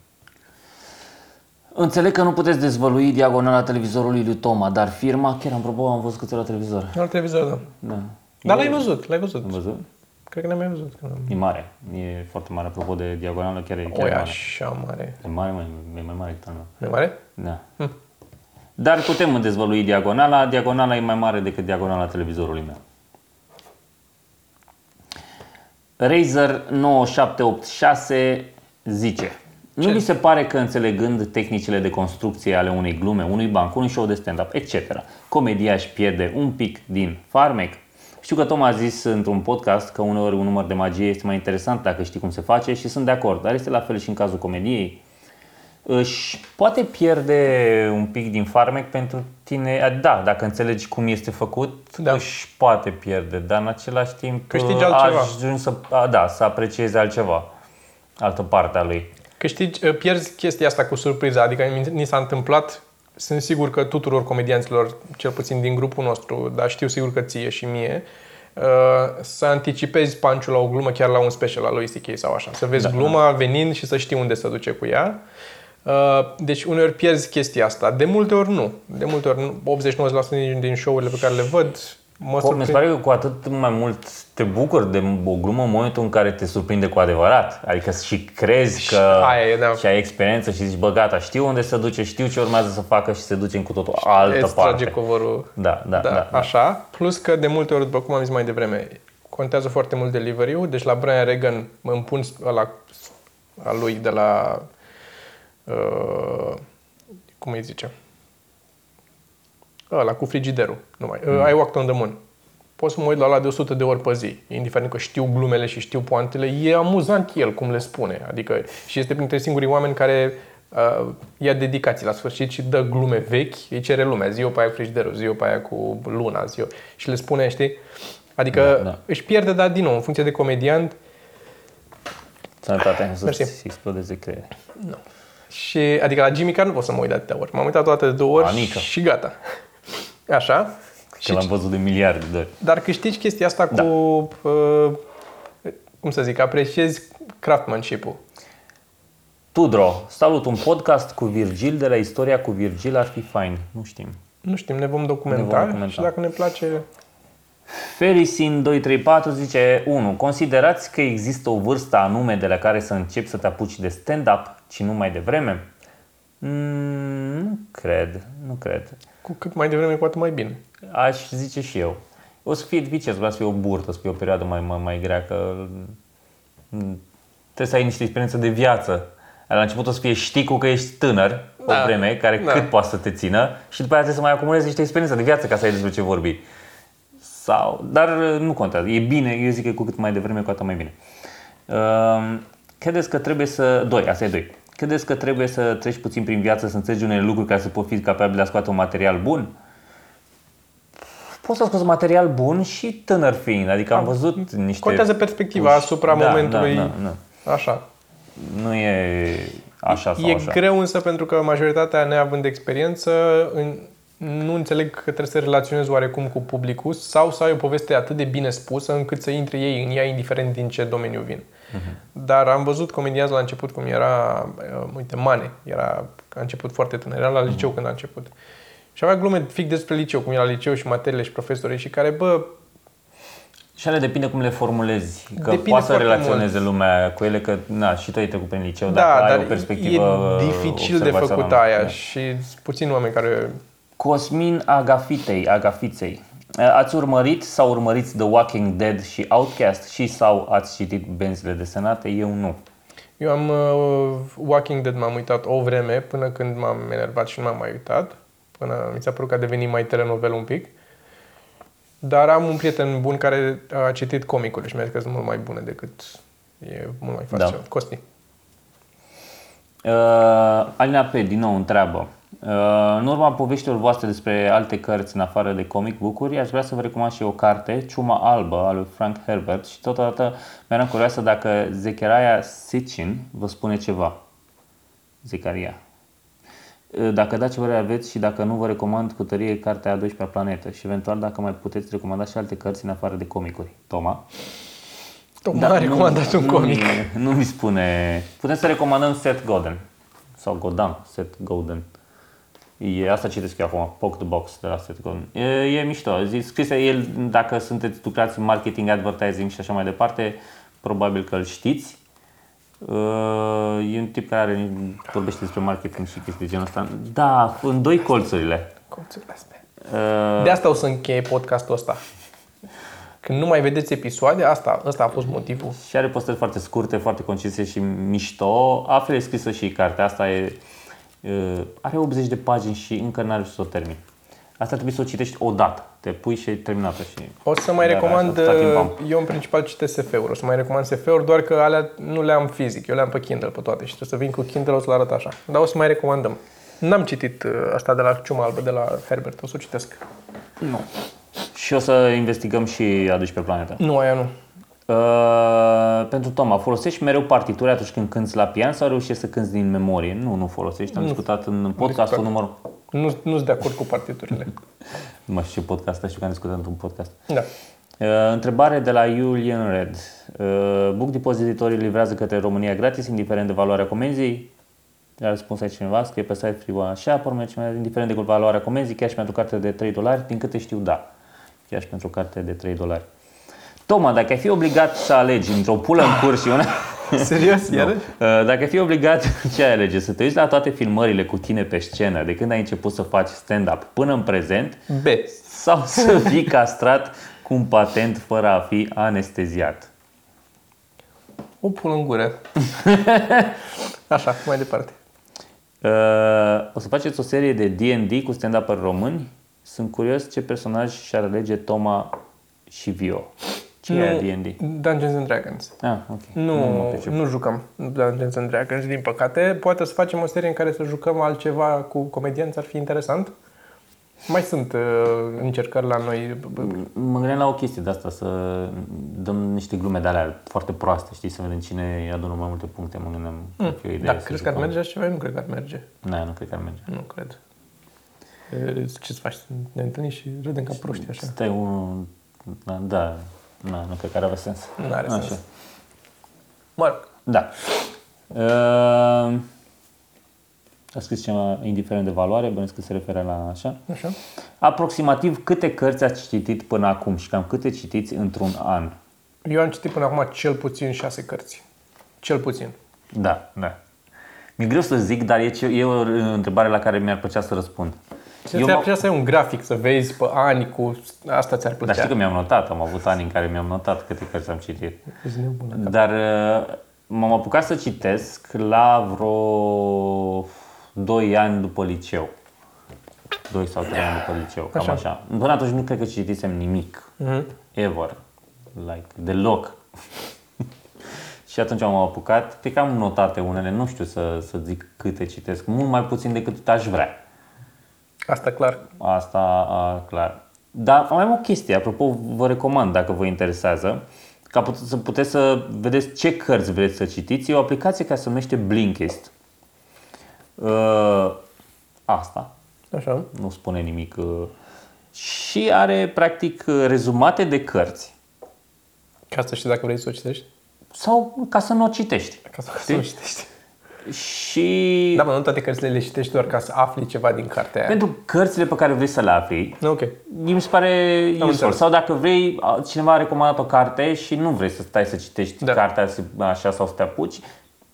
Speaker 2: Înțeleg că nu puteți dezvălui diagonala televizorului lui Toma, dar firma, chiar apropo, am văzut câte la televizor.
Speaker 1: La televizor, da.
Speaker 2: Da.
Speaker 1: Dar l-ai văzut, l-ai văzut.
Speaker 2: Am văzut?
Speaker 1: Cred că n-am mai văzut. Că n-am...
Speaker 2: E mare. E foarte mare. Apropo de diagonală, chiar e, chiar
Speaker 1: O,
Speaker 2: e
Speaker 1: e
Speaker 2: mare.
Speaker 1: așa mare.
Speaker 2: E mare, mai, e mai mare decât al meu.
Speaker 1: Nu mare?
Speaker 2: Da. Dar putem dezvălui diagonala. Diagonala e mai mare decât diagonala televizorului meu. Razer 9786 zice Nu vi se pare că înțelegând tehnicile de construcție ale unei glume, unui banc, unui show de stand-up, etc., comedia își pierde un pic din farmec? Știu că Tom a zis într-un podcast că uneori un număr de magie este mai interesant dacă știi cum se face și sunt de acord, dar este la fel și în cazul comediei își poate pierde un pic din farmec pentru tine. Da, dacă înțelegi cum este făcut,
Speaker 1: Da.
Speaker 2: își poate pierde, dar în același timp
Speaker 1: Câștigi altceva.
Speaker 2: ajungi să, a, da, să apreciezi altceva, altă parte a lui.
Speaker 1: Câștigi, pierzi chestia asta cu surpriza, adică mi- ni s-a întâmplat sunt sigur că tuturor comedianților, cel puțin din grupul nostru, dar știu sigur că ție și mie, uh, să anticipezi panciul la o glumă chiar la un special al lui C.K. sau așa. Să vezi da, gluma da. venind și să știi unde să duce cu ea. Uh, deci uneori pierzi chestia asta. De multe ori nu. De multe ori 89% din, din show-urile pe care le văd
Speaker 2: Mă cu, mi se pare că cu atât mai mult te bucuri de o glumă în momentul în care te surprinde cu adevărat. Adică și crezi că
Speaker 1: Aia e, da.
Speaker 2: și ai experiență și zici, bă, gata, știu unde să duce, știu ce urmează să facă și se duce în cu totul altă
Speaker 1: Îți
Speaker 2: parte.
Speaker 1: trage covorul.
Speaker 2: Da, da, da, da,
Speaker 1: Așa. Plus că de multe ori, după cum am zis mai devreme, contează foarte mult delivery-ul. Deci la Brian Regan mă împun la a lui de la uh, cum îi zice? ăla cu frigiderul. Numai. Mm. I walked on the moon. Pot să mă uit la ăla de 100 de ori pe zi, indiferent că știu glumele și știu poantele, e amuzant el cum le spune. Adică și este printre singurii oameni care uh, ia dedicații la sfârșit și dă glume vechi, îi cere lumea, zi eu pe aia cu frigiderul, zi eu pe aia cu luna, zi eu. Și le spune, știi? Adică da, da. își pierde, dar din nou, în funcție de comediant.
Speaker 2: Sănătate, să-ți explodeze creierea.
Speaker 1: Nu. Și, adică la Jimmy Carr nu pot să mă uit de atâtea ori. M-am uitat toate de două ori Anica. și gata. Așa.
Speaker 2: Că și l-am văzut de miliarde de ori.
Speaker 1: Dar câștigi chestia asta da. cu, uh, cum să zic, apreciezi craftsmanship-ul.
Speaker 2: Tudro, salut, un podcast cu Virgil de la Istoria cu Virgil ar fi fain. Nu știm.
Speaker 1: Nu știm, ne vom documenta, ne vom documenta. și dacă ne place...
Speaker 2: Ferisin 234 zice 1. Considerați că există o vârstă anume de la care să începi să te apuci de stand-up și nu mai devreme? Mm, nu cred, nu cred.
Speaker 1: Cu cât mai devreme, cu atât mai bine.
Speaker 2: Aș zice și eu. O să fie dificil, vreau să fie o burtă, să fie o perioadă mai, mai, mai grea, că trebuie să ai niște experiență de viață. La început o să fie știi cu că ești tânăr da. o vreme, care da. cât poate să te țină și după aceea trebuie să mai acumulezi niște experiență de viață ca să ai despre ce vorbi. Sau, dar nu contează. E bine, eu zic că cu cât mai devreme, cu atât mai bine. Uh, credeți că trebuie să... Doi, asta e doi. Credeți că trebuie să treci puțin prin viață să înțelegi unele lucruri ca să poți fi capabil de a scoate un material bun? Poți să scoți un material bun și tânăr fiind, adică am văzut niște...
Speaker 1: Contează perspectiva puși. asupra da, momentului. Da, da, da. Așa.
Speaker 2: Nu e așa sau
Speaker 1: e
Speaker 2: așa.
Speaker 1: E greu însă pentru că majoritatea neavând experiență în, nu înțeleg că trebuie să relaționezi oarecum cu publicul sau să ai o poveste atât de bine spusă încât să intre ei în ea indiferent din ce domeniu vin. Uh-huh. Dar am văzut comedianți la început cum era, uh, uite, Mane, era a început foarte tânăr, era la liceu uh-huh. când a început. Și avea glume fix despre liceu, cum era liceu și materiile și profesorii și care, bă,
Speaker 2: și ale depinde cum le formulezi, că depinde poate să relaționeze mult. lumea cu ele, că na, și tu ai trecut prin liceu, da, dacă dar ai o perspectivă
Speaker 1: e dificil de făcut aia da. și puțin oameni care...
Speaker 2: Cosmin Agafitei, Agafiței. Ați urmărit sau urmăriți The Walking Dead și Outcast și sau ați citit benzile desenate? Eu nu.
Speaker 1: Eu am uh, Walking Dead m-am uitat o vreme până când m-am enervat și nu m-am mai uitat. Până mi s-a părut că a devenit mai telenovel un pic. Dar am un prieten bun care a citit comicul și mi-a zis că sunt mult mai bune decât e mult mai fascinant. Da. Costi.
Speaker 2: Uh, Alina P. din nou întreabă. Uh, în urma poveștilor voastre despre alte cărți în afară de comic book aș vrea să vă recomand și o carte, Ciuma Albă, a lui Frank Herbert și totodată mi-eram curioasă dacă Zechariah Sitchin vă spune ceva. Zecaria. Uh, dacă da, ce părere aveți și dacă nu, vă recomand cu tărie cartea a 12-a planetă și eventual dacă mai puteți recomanda și alte cărți în afară de comicuri. Toma?
Speaker 1: Toma da, a recomandat un comic.
Speaker 2: Nu, nu mi spune. Putem să recomandăm Seth Godin sau Godin, Seth Godin. E, asta citesc eu acum, Poke the Box de la Seth Godin. E, e mișto. Scrise el, dacă sunteți lucrați în marketing, advertising și așa mai departe, probabil că îl știți. E un tip care are, vorbește despre marketing și chestii de genul ăsta. Da, în doi colțurile.
Speaker 1: Colțurile astea. Uh, de asta o să încheie podcastul ăsta. Când nu mai vedeți episoade, asta, asta a fost motivul.
Speaker 2: Și are postări foarte scurte, foarte concise și mișto. Afle scrisă și cartea asta e Uh, are 80 de pagini și încă n-are să o termin. Asta trebuie să o citești odată. Te pui și e terminată. Și
Speaker 1: o să mai recomand, uh, eu în principal citesc SF-uri, o să mai recomand SF-uri, doar că alea nu le am fizic, eu le am pe Kindle pe toate și trebuie să vin cu Kindle, o să le arăt așa. Dar o să mai recomandăm. N-am citit uh, asta de la Ciuma Albă, de la Herbert, o să o citesc.
Speaker 2: Nu. Și o să investigăm și aduci pe planetă.
Speaker 1: Nu, aia nu.
Speaker 2: Uh, pentru Toma, folosești mereu partituri atunci când cânti la pian sau reușești să cânti din memorie? Nu, nu folosești. Am discutat în podcastul numărul...
Speaker 1: Nu nu sunt de acord cu partiturile. [laughs]
Speaker 2: Nu mai știu ce podcast, dar știu că am discutat într-un podcast.
Speaker 1: Da.
Speaker 2: Uh, întrebare de la Julian Red. Uh, Book depozitorii livrează către România gratis, indiferent de valoarea comenzii? A răspuns aici cineva, scrie pe site free așa, pormește, indiferent de valoarea comenzii, chiar și pentru carte de 3 dolari, din câte știu, da. Chiar și pentru carte de 3 dolari. Toma, dacă ai fi obligat să alegi într-o pulă în curs și una... [laughs]
Speaker 1: Serios? [laughs] Iar?
Speaker 2: Uh, Dacă ai fi obligat, [laughs] ce ai alege? Să te uiți la toate filmările cu tine pe scenă, de când ai început să faci stand-up până în prezent,
Speaker 1: B.
Speaker 2: sau să fii castrat cu un patent fără a fi anesteziat?
Speaker 1: O pun în gură. Așa, mai departe.
Speaker 2: Uh, o să faceți o serie de D&D cu stand-up români? Sunt curios ce personaj și-ar alege Toma și Vio. Ce e D&D?
Speaker 1: Dungeons and Dragons.
Speaker 2: Ah, ok.
Speaker 1: Nu,
Speaker 2: mă pricep.
Speaker 1: nu jucăm Dungeons and Dragons, din păcate. Poate să facem o serie în care să jucăm altceva cu comedianți, ar fi interesant. Mai sunt uh, încercări la noi.
Speaker 2: Mă gândeam la o chestie de asta, să dăm niște glume de alea foarte proaste, știi, să vedem cine adună mai multe puncte. Mă gândeam mm. că e o idee
Speaker 1: Dacă
Speaker 2: să
Speaker 1: crezi că ar
Speaker 2: jucăm.
Speaker 1: merge așa ceva, nu cred că ar merge.
Speaker 2: Da, nu cred că ar merge.
Speaker 1: Nu cred. E, Ce-ți faci? Ne întâlnim și râdem ca proști așa.
Speaker 2: Stai unul... Da, da, na, nu cred că ar avea sens.
Speaker 1: Nu are
Speaker 2: Așa.
Speaker 1: sens. Mă rog,
Speaker 2: Da. Uh, a scris ceva indiferent de valoare, bănuiesc că se referă la așa.
Speaker 1: așa.
Speaker 2: Aproximativ câte cărți ați citit până acum și cam câte citiți într-un an?
Speaker 1: Eu am citit până acum cel puțin șase cărți. Cel puțin.
Speaker 2: Da, da. Mi-e greu să zic, dar e, ce, e o întrebare la care mi-ar plăcea să răspund.
Speaker 1: Eu ți-ar plăcea să ai un grafic, să vezi pe ani cu... Asta ți-ar
Speaker 2: dar
Speaker 1: plăcea.
Speaker 2: știi că mi-am notat, am avut ani în care mi-am notat câte cărți am citit.
Speaker 1: Ești nebună.
Speaker 2: Dar uh, m-am apucat să citesc la vreo 2 ani după liceu. 2 sau 3 ani după liceu, cam
Speaker 1: Așa.
Speaker 2: așa. Până atunci nu cred că citisem nimic.
Speaker 1: Mhm.
Speaker 2: Ever. Like, deloc. [laughs] și atunci am apucat, cred că am notate unele, nu știu să, să zic câte citesc, mult mai puțin decât aș vrea.
Speaker 1: Asta clar.
Speaker 2: Asta, a, clar. Dar mai am o chestie, apropo, vă recomand dacă vă interesează, ca put- să puteți să vedeți ce cărți vreți să citiți. E o aplicație care se numește Blinkist. Uh, asta,
Speaker 1: Așa.
Speaker 2: nu spune nimic. Uh, și are, practic, uh, rezumate de cărți.
Speaker 1: Ca să știi dacă vrei să o citești.
Speaker 2: Sau ca să nu o citești.
Speaker 1: Ca să, să
Speaker 2: Știi?
Speaker 1: o citești.
Speaker 2: Și
Speaker 1: Da, mă, nu toate cărțile le citești doar ca să afli ceva din cartea aia.
Speaker 2: pentru cărțile pe care vrei să le afli,
Speaker 1: Ok.
Speaker 2: mi se pare useful.
Speaker 1: înțeles.
Speaker 2: Sau dacă vrei, a, cineva a recomandat o carte și nu vrei să stai să citești
Speaker 1: Da.
Speaker 2: cartea să- așa sau să te apuci,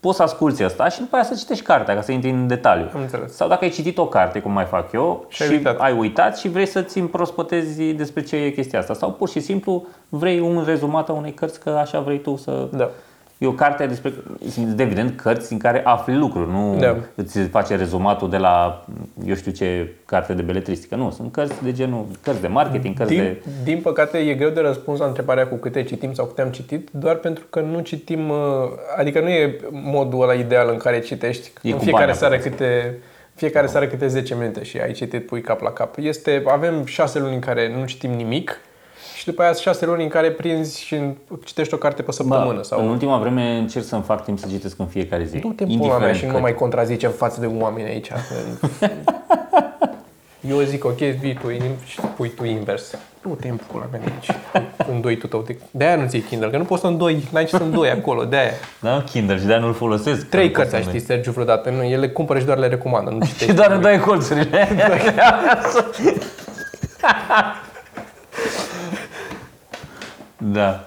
Speaker 2: poți să asculti asta și după aia să citești cartea, ca să intri în detaliu.
Speaker 1: Am înțeles.
Speaker 2: Sau dacă ai citit o carte, cum mai fac eu,
Speaker 1: Și ai uitat.
Speaker 2: ai uitat și vrei să-ți împrospătezi despre ce e chestia asta. Sau pur și simplu vrei un rezumat a unei cărți, că așa vrei tu să...
Speaker 1: Da.
Speaker 2: E o carte despre, sunt evident, cărți în care afli lucruri, nu
Speaker 1: Da.
Speaker 2: îți face rezumatul de la, eu știu ce, carte de beletristică. Nu, sunt cărți de genul, cărți de marketing, cărți
Speaker 1: Din,
Speaker 2: de...
Speaker 1: din păcate, e greu de răspuns la întrebarea cu câte citim sau câte am citit, doar pentru că nu citim, uh, adică nu e modul ăla ideal în care citești
Speaker 2: E
Speaker 1: în
Speaker 2: cu
Speaker 1: fiecare
Speaker 2: bani
Speaker 1: seară
Speaker 2: aproape.
Speaker 1: câte, fiecare seară câte 10 minute și ai citit, pui cap la cap. Este, avem 6 luni în care nu citim nimic și după aia 6 luni în care prinzi și citești o carte pe săptămână.
Speaker 2: Bă,
Speaker 1: sau...
Speaker 2: În ultima vreme încerc să-mi fac timp să citesc în fiecare zi.
Speaker 1: Du-te în pula mea și nu
Speaker 2: cât.
Speaker 1: mai contrazice în față de oameni aici. [laughs] Eu zic ok, vii tu in- și pui tu invers. Nu te în pula mea de aici. Îndoi tu tău. De-aia nu ții Kindle, că nu poți să îndoi, n-ai ce să îndoi acolo, de-aia.
Speaker 2: Da, Kindle și de nu-l folosesc.
Speaker 1: Trei
Speaker 2: Că nu
Speaker 1: cărți ai
Speaker 2: pot să
Speaker 1: ști, Sergiu, vreodată. Nu, ele cumpără și doar le recomandă, nu [laughs]
Speaker 2: Și
Speaker 1: citești.
Speaker 2: doar îmi dai colțurile. [laughs] da.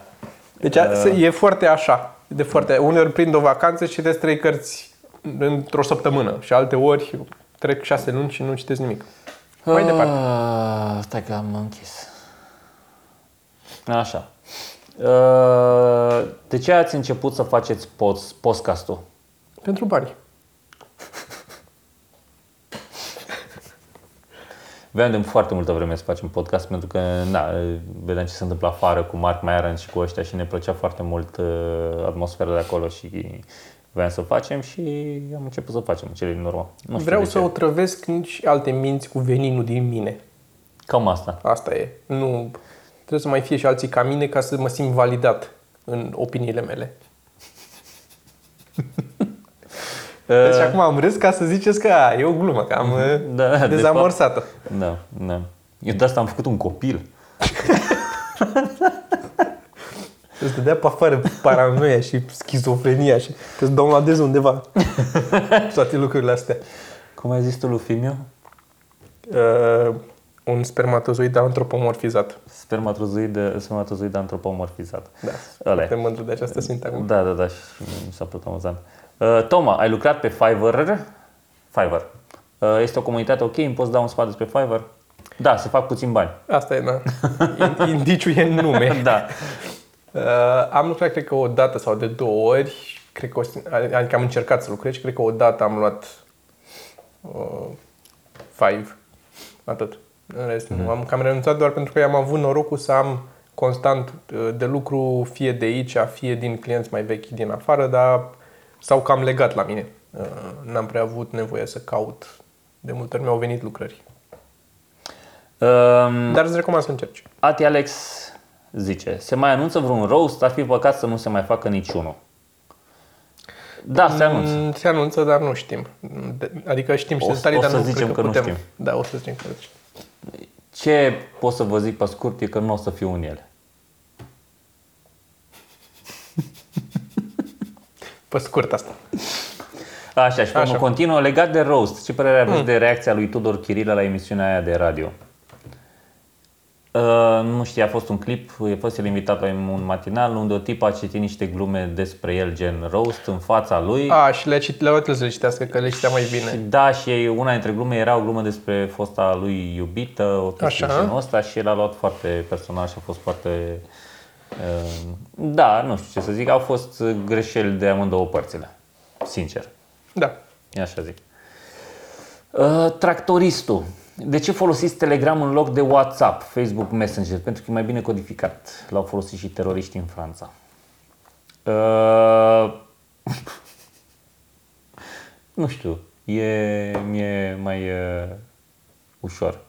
Speaker 1: Deci a- e foarte așa. De foarte, uneori prind o vacanță și citesc trei cărți într-o săptămână și alte ori trec șase luni și nu citesc nimic. Mai departe.
Speaker 2: Ah, Stai că am închis. Așa. Ah, De ce ați început să faceți post, podcastul?
Speaker 1: Pentru bani.
Speaker 2: Vreau de foarte multă vreme să facem podcast pentru că na, vedeam ce se întâmplă afară cu Mark Maron și cu ăștia și ne plăcea foarte mult uh, atmosfera de acolo și vreau să facem și am început să facem în cele din urmă. Nu știu
Speaker 1: Vreau
Speaker 2: de
Speaker 1: să
Speaker 2: ce.
Speaker 1: otrăvesc și alte minți cu veninul din mine.
Speaker 2: Cam asta.
Speaker 1: Asta e. Nu, trebuie să mai fie și alții ca mine ca să mă simt validat. în opiniile mele. [laughs] Deci acum am râs ca să ziceți că a, e o glumă, că am
Speaker 2: Da,
Speaker 1: da,
Speaker 2: de
Speaker 1: dezamorsat-o.
Speaker 2: Da, da. Eu de asta am făcut un copil. [laughs]
Speaker 1: Îți dădea pe afară paranoia și schizofrenia și că-ți downloadezi undeva [laughs] toate lucrurile astea.
Speaker 2: Cum ai zis tu lui Fimiu?
Speaker 1: Uh, un spermatozoid antropomorfizat.
Speaker 2: Spermatozoid, spermatozoid antropomorfizat.
Speaker 1: Da,
Speaker 2: Ăla e.
Speaker 1: foarte mândru de această sintagmă.
Speaker 2: Da, da, da, și mi s-a părut amuzant. Uh, Toma, ai lucrat pe Fiverr? Fiverr. Uh, este o comunitate ok? Îmi poți da un sfat despre Fiverr? Da, se fac puțin bani.
Speaker 1: Asta e, da. In- Indiciul e în nume. [laughs]
Speaker 2: Da.
Speaker 1: Uh, am lucrat, cred că o dată sau de două ori. Cred că, o, adică am încercat să lucrez și cred că o dată am luat uh, five. Atât. În rest, nu. Am cam renunțat doar pentru că am avut norocul să am constant uh, de lucru fie de aici, fie din clienți mai vechi din afară, dar s-au cam legat la mine. Uh, N-am prea avut nevoie să caut. De multe ori mi-au venit lucrări.
Speaker 2: Um,
Speaker 1: Dar îți recomand să încerci.
Speaker 2: Ati Alex zice, se mai anunță vreun roast, ar fi păcat să nu se mai facă niciunul. Da, se anunță.
Speaker 1: Mm, Se anunță, dar nu știm. De- Adică știm și
Speaker 2: O-
Speaker 1: detalii,
Speaker 2: o
Speaker 1: dar
Speaker 2: să
Speaker 1: nu
Speaker 2: zicem
Speaker 1: cred că,
Speaker 2: că nu
Speaker 1: putem.
Speaker 2: știm.
Speaker 1: Da, o să zicem că nu știm.
Speaker 2: Ce pot să vă zic pe scurt e că nu o să fiu în ele.
Speaker 1: Pe scurt asta.
Speaker 2: Așa, și
Speaker 1: Așa.
Speaker 2: Așa. continuă. Legat de roast, ce părere aveți de reacția lui Tudor Chirilă la emisiunea aia de radio? Uh, nu știu, a fost un clip, a fost el invitat la un matinal unde o tipă a citit niște glume despre el, gen roast, în fața lui.
Speaker 1: A, și le-a citit, le-a luat să le citească, că le citea mai
Speaker 2: Și
Speaker 1: bine.
Speaker 2: da, și una dintre glume era o glumă despre fosta lui iubită, o chestie
Speaker 1: Așa.
Speaker 2: de genul ăsta și el a luat foarte personal și a fost foarte... uh, Da, nu știu ce să zic, au fost greșeli de amândouă părțile, sincer.
Speaker 1: Da.
Speaker 2: E așa zic. Uh, tractoristul. De ce folosiți Telegram în loc de WhatsApp, Facebook Messenger? Pentru că e mai bine codificat. L-au folosit și teroriștii în Franța. Uh, [laughs] nu știu. E, mi-e mai uh, ușor.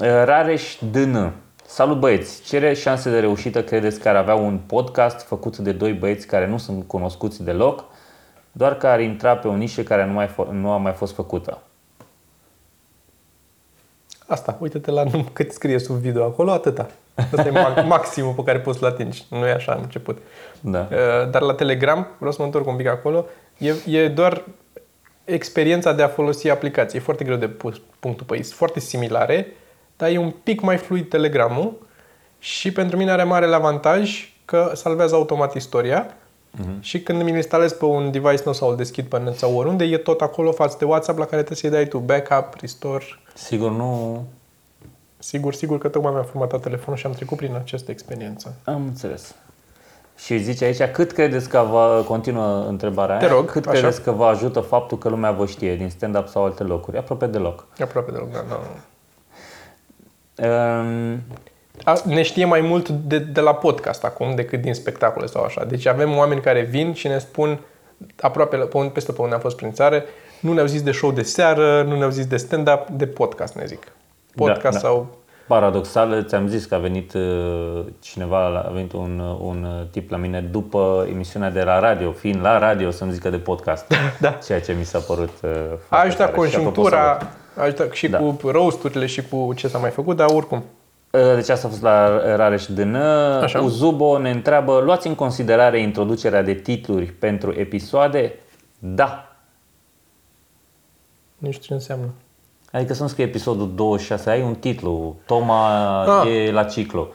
Speaker 2: Uh, Rareș DN. Salut băieți! Ce șanse de reușită credeți că ar avea un podcast făcut de doi băieți care nu sunt cunoscuți deloc, doar că ar intra pe o nișă care nu, mai fo- nu a mai fost făcută?
Speaker 1: Asta, uite-te la num- cât scrie sub video acolo, atâta. Asta e ma- [laughs] maximul pe care poți să-l atingi. Nu e așa în început.
Speaker 2: Da.
Speaker 1: Uh, Dar la Telegram, vreau să mă întorc un pic acolo, e, e doar experiența de a folosi aplicații. E foarte greu de pus punctul pe ei. Sunt foarte similare, dar e un pic mai fluid Telegramul și pentru mine are mare avantaj că salvează automat istoria
Speaker 2: Mhm.
Speaker 1: și când mi instalez pe un device nou sau îl deschid pe net sau oriunde, e tot acolo față de WhatsApp la care trebuie să-i dai tu backup, restore.
Speaker 2: Sigur nu
Speaker 1: Sigur, sigur că tocmai mi-am formatat telefonul și am trecut prin această experiență.
Speaker 2: am înțeles. Și zice aici, cât credeți că vă, continuă întrebarea
Speaker 1: Te
Speaker 2: aia,
Speaker 1: rog,
Speaker 2: cât
Speaker 1: așa.
Speaker 2: credeți că vă ajută faptul că lumea vă știe din stand-up sau alte locuri? Aproape deloc.
Speaker 1: Aproape de loc, da, da.
Speaker 2: Um,
Speaker 1: A, ne știe mai mult de, de la podcast acum decât din spectacole sau așa. Deci avem oameni care vin și ne spun aproape la- pe unde, peste pe unde am fost prin țară, nu ne-au zis de show de seară, nu ne-au zis de stand-up, de podcast ne zic. Podcast
Speaker 2: Da, da.
Speaker 1: sau...
Speaker 2: Paradoxal, ți-am zis că a venit uh, cineva, la- a venit un, uh, un uh, tip la mine după emisiunea de la radio, fiind la radio să-mi zică de podcast. [laughs]
Speaker 1: Da.
Speaker 2: Ceea ce mi s-a părut uh,
Speaker 1: A
Speaker 2: foarte
Speaker 1: ajutat
Speaker 2: tare. Și apropo,
Speaker 1: conjunctura,
Speaker 2: salut.
Speaker 1: A ajutat și
Speaker 2: Da.
Speaker 1: cu roasturile și cu ce s-a mai făcut, dar oricum.
Speaker 2: Uh, Deci asta a fost la Rareș DN.
Speaker 1: Așa.
Speaker 2: Uzubo ne întreabă, luați în considerare introducerea de titluri pentru episoade? Da.
Speaker 1: Nu știu ce înseamnă.
Speaker 2: Adică să nu scrie episodul 26, ai un titlu, Toma
Speaker 1: Ah.
Speaker 2: e la ciclu.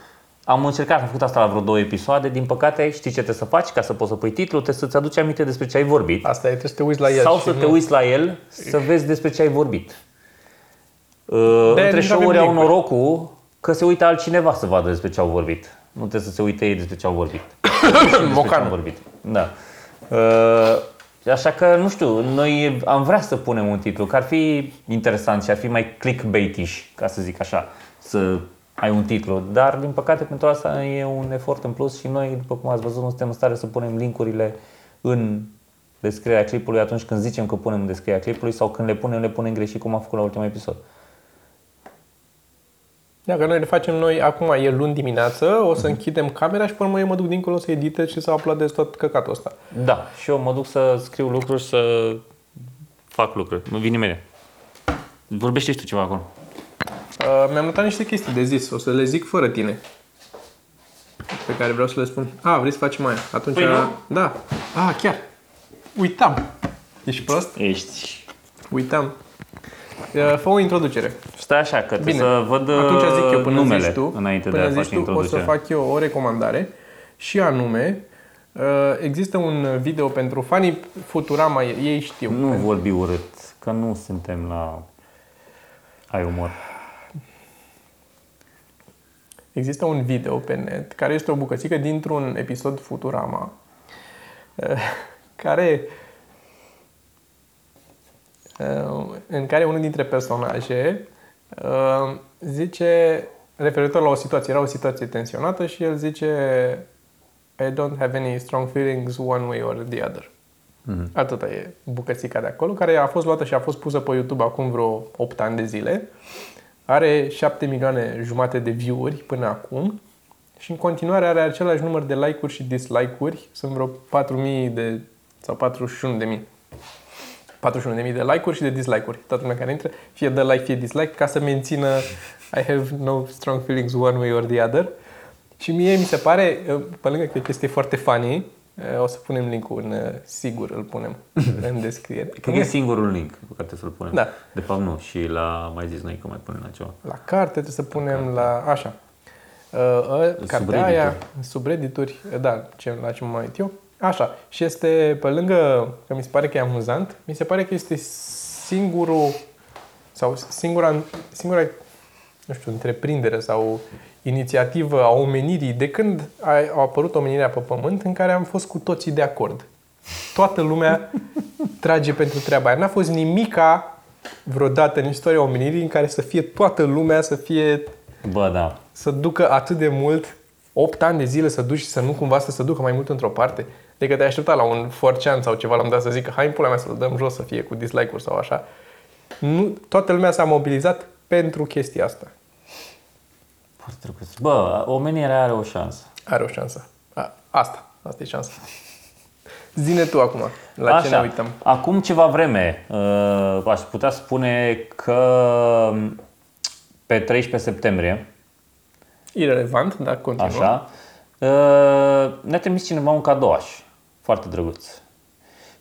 Speaker 2: Am încercat, am făcut asta la vreo două episoade, din păcate știi ce trebuie să faci ca să poți să pui titlul, trebuie să-ți aduci aminte despre ce ai vorbit.
Speaker 1: Asta e, trebuie să te uiți la el.
Speaker 2: Sau
Speaker 1: și
Speaker 2: să te
Speaker 1: nu-
Speaker 2: uiți la el să vezi despre ce ai vorbit. Uh,
Speaker 1: De-aia
Speaker 2: între
Speaker 1: nici n-avem
Speaker 2: show-uri au
Speaker 1: link-uri.
Speaker 2: norocul că se uită altcineva să vadă despre ce au vorbit. Nu trebuie să se uite ei despre ce au vorbit. [coughs] despre ce
Speaker 1: Mocan.
Speaker 2: am vorbit. Da. Uh, așa că, nu știu, noi am vrea să punem un titlu, că ar fi interesant și ar fi mai clickbaitish, ca să zic așa, să ai un titlu. Dar, din păcate, pentru asta e un efort în plus și noi, după cum ați văzut, nu suntem în stare să punem linkurile în descrierea clipului atunci când zicem că punem în descrierea clipului sau când le punem, le punem greșit, cum am făcut la ultimul episod.
Speaker 1: Dacă noi le facem noi, acum e luni dimineață, o să închidem camera și pe urmă eu mă duc dincolo să editez și să uploadez tot căcatul ăsta.
Speaker 2: Da, și eu mă duc să scriu lucruri, să fac lucruri. Mă vine mine. Vorbește și tu ceva acolo.
Speaker 1: Uh, mi-am notat niște chestii de zis, o să le zic fără tine. Pe care vreau să le spun. A, vrei să facem aia? Atunci...
Speaker 2: Păi nu.
Speaker 1: Da. A, chiar. Uitam. Ești prost?
Speaker 2: Ești...
Speaker 1: Uitam. Uh, Fă o introducere.
Speaker 2: Stai așa, că trebuie
Speaker 1: Bine.
Speaker 2: să văd
Speaker 1: Atunci zic eu, până
Speaker 2: numele
Speaker 1: zici tu,
Speaker 2: înainte
Speaker 1: până
Speaker 2: de a
Speaker 1: zici
Speaker 2: face
Speaker 1: tu, o să
Speaker 2: introducerea.
Speaker 1: fac eu o recomandare și anume uh, există un video pentru fanii Futurama, ei știu.
Speaker 2: Nu vorbi urât, că nu suntem la... Ai umor.
Speaker 1: Există un video pe net care este o bucățică dintr-un episod Futurama eh, [laughs] care eh, în care unul dintre personaje eh, zice referitor la o situație, era o situație tensionată și el zice I don't have any strong feelings one way or the other.
Speaker 2: Mhm.
Speaker 1: Atâta e bucățica de acolo, care a fost luată și a fost pusă pe YouTube acum vreo 8 ani de zile. Are 7 milioane jumate de view-uri până acum și în continuare are același număr de like-uri și dislike-uri. Sunt vreo 4.000 de sau 41.000. 41.000 de like-uri și de dislike-uri. Toată lumea care intră, fie dă like, fie dislike, ca să mențină I have no strong feelings one way or the other. Și mie mi se pare, pe lângă că este foarte funny, o să punem link-ul în, sigur îl punem [laughs] în descriere.
Speaker 2: Că e singurul link pe care trebuie să-l punem.
Speaker 1: Da.
Speaker 2: De fapt nu, și la, mai zis noi că mai punem la ceva.
Speaker 1: La carte trebuie să punem la... Așa. Uh, uh, cartea
Speaker 2: Subreddituri.
Speaker 1: aia, subreddituri, uh, da, ce, la ce mă uit eu. Așa. Și este, pe lângă că mi se pare că e amuzant, mi se pare că este singurul sau singura, singura nu știu, întreprindere sau inițiativă a omenirii de când a, a apărut omenirea pe pământ în care am fost cu toții de acord. Toată lumea [laughs] trage pentru treaba aia. N-a fost nimica vreodată în istoria omenirii în care să fie toată lumea să fie
Speaker 2: Bă, da.
Speaker 1: să ducă atât de mult 8 ani de zile să duci și să nu cumva să se ducă mai mult într-o parte. Adică te-ai aștepta la un forcean sau ceva, l-am dat să zică, hai în pula mea să-l dăm jos să fie cu dislike-uri sau așa. Nu, toată lumea s-a mobilizat pentru chestia asta.
Speaker 2: Foarte drăguț. Bă, omenirea are o șansă.
Speaker 1: Are o șansă. A, asta, asta e șansa. Zine tu acum, la ce ne uităm.
Speaker 2: Acum ceva vreme, uh, aș putea spune că pe 13 septembrie,
Speaker 1: Irelevant, dar continuă.
Speaker 2: așa, uh, ne-a trimis cineva un cadouaș. Foarte drăguț.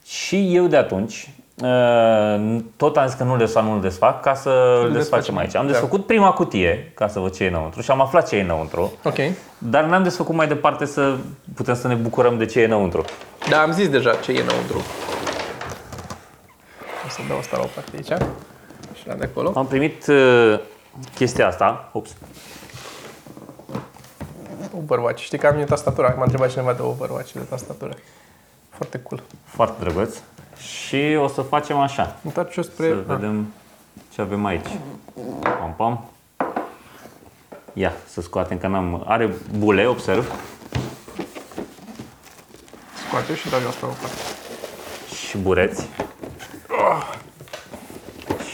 Speaker 2: Și eu de atunci, uh, tot am zis că nu le desfac, nu le desfac, ca să le desfacem
Speaker 1: desfacem.
Speaker 2: aici. Am
Speaker 1: Da.
Speaker 2: desfăcut prima cutie, ca să văd ce e înăuntru și am aflat ce e înăuntru.
Speaker 1: Ok.
Speaker 2: Dar n-am desfăcut mai departe să putem să ne bucurăm de ce e înăuntru.
Speaker 1: Da, am zis deja ce e înăuntru. O să dau asta la o parte aici. Și la de acolo.
Speaker 2: Am primit uh, chestia asta. Ups.
Speaker 1: Overwatch. Știi că am eu tastatura. M-a întrebat cineva de Overwatch de tastatură. Foarte cool.
Speaker 2: Foarte drăguț. Și o să facem așa.
Speaker 1: Întoarce-o spre...
Speaker 2: Să
Speaker 1: Ah,
Speaker 2: vedem ce avem aici. Pam, pam. Ia, să scoatem că n-am... Are bule, observ.
Speaker 1: scoate și dau eu asta la o parte.
Speaker 2: Și bureți.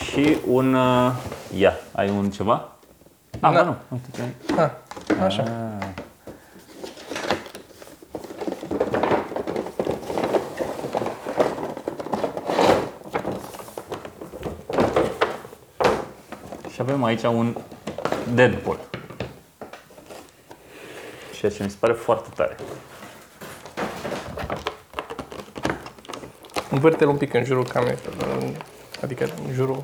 Speaker 2: Și un... uh, Ia, ai un ceva? Ah,
Speaker 1: Da.
Speaker 2: bă, nu. Uite ce ai.
Speaker 1: Ah, așa.
Speaker 2: Ah. Avem aici un Deadpool. Ceea ce mi se pare foarte tare.
Speaker 1: Învârte-l un pic în jurul camerei. în- Adică în jurul...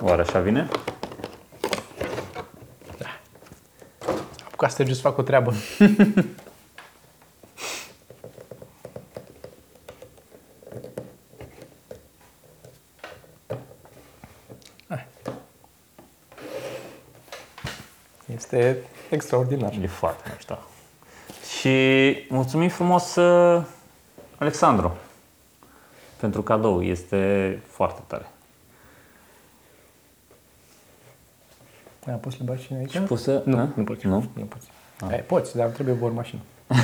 Speaker 2: Oare așa vine?
Speaker 1: Cu asta just fac o treabă. [laughs] Hai. Este extraordinar.
Speaker 2: E foarte mișto. Și mulțumim frumos, uh, Alexandru, pentru cadou. Este foarte tare.
Speaker 1: Da, poți să le bagi și aici?
Speaker 2: Poți să...
Speaker 1: Nu,
Speaker 2: da?
Speaker 1: nu poți.
Speaker 2: Nu?
Speaker 1: Nu poți. Ai, poți, dar trebuie o mașină. [laughs]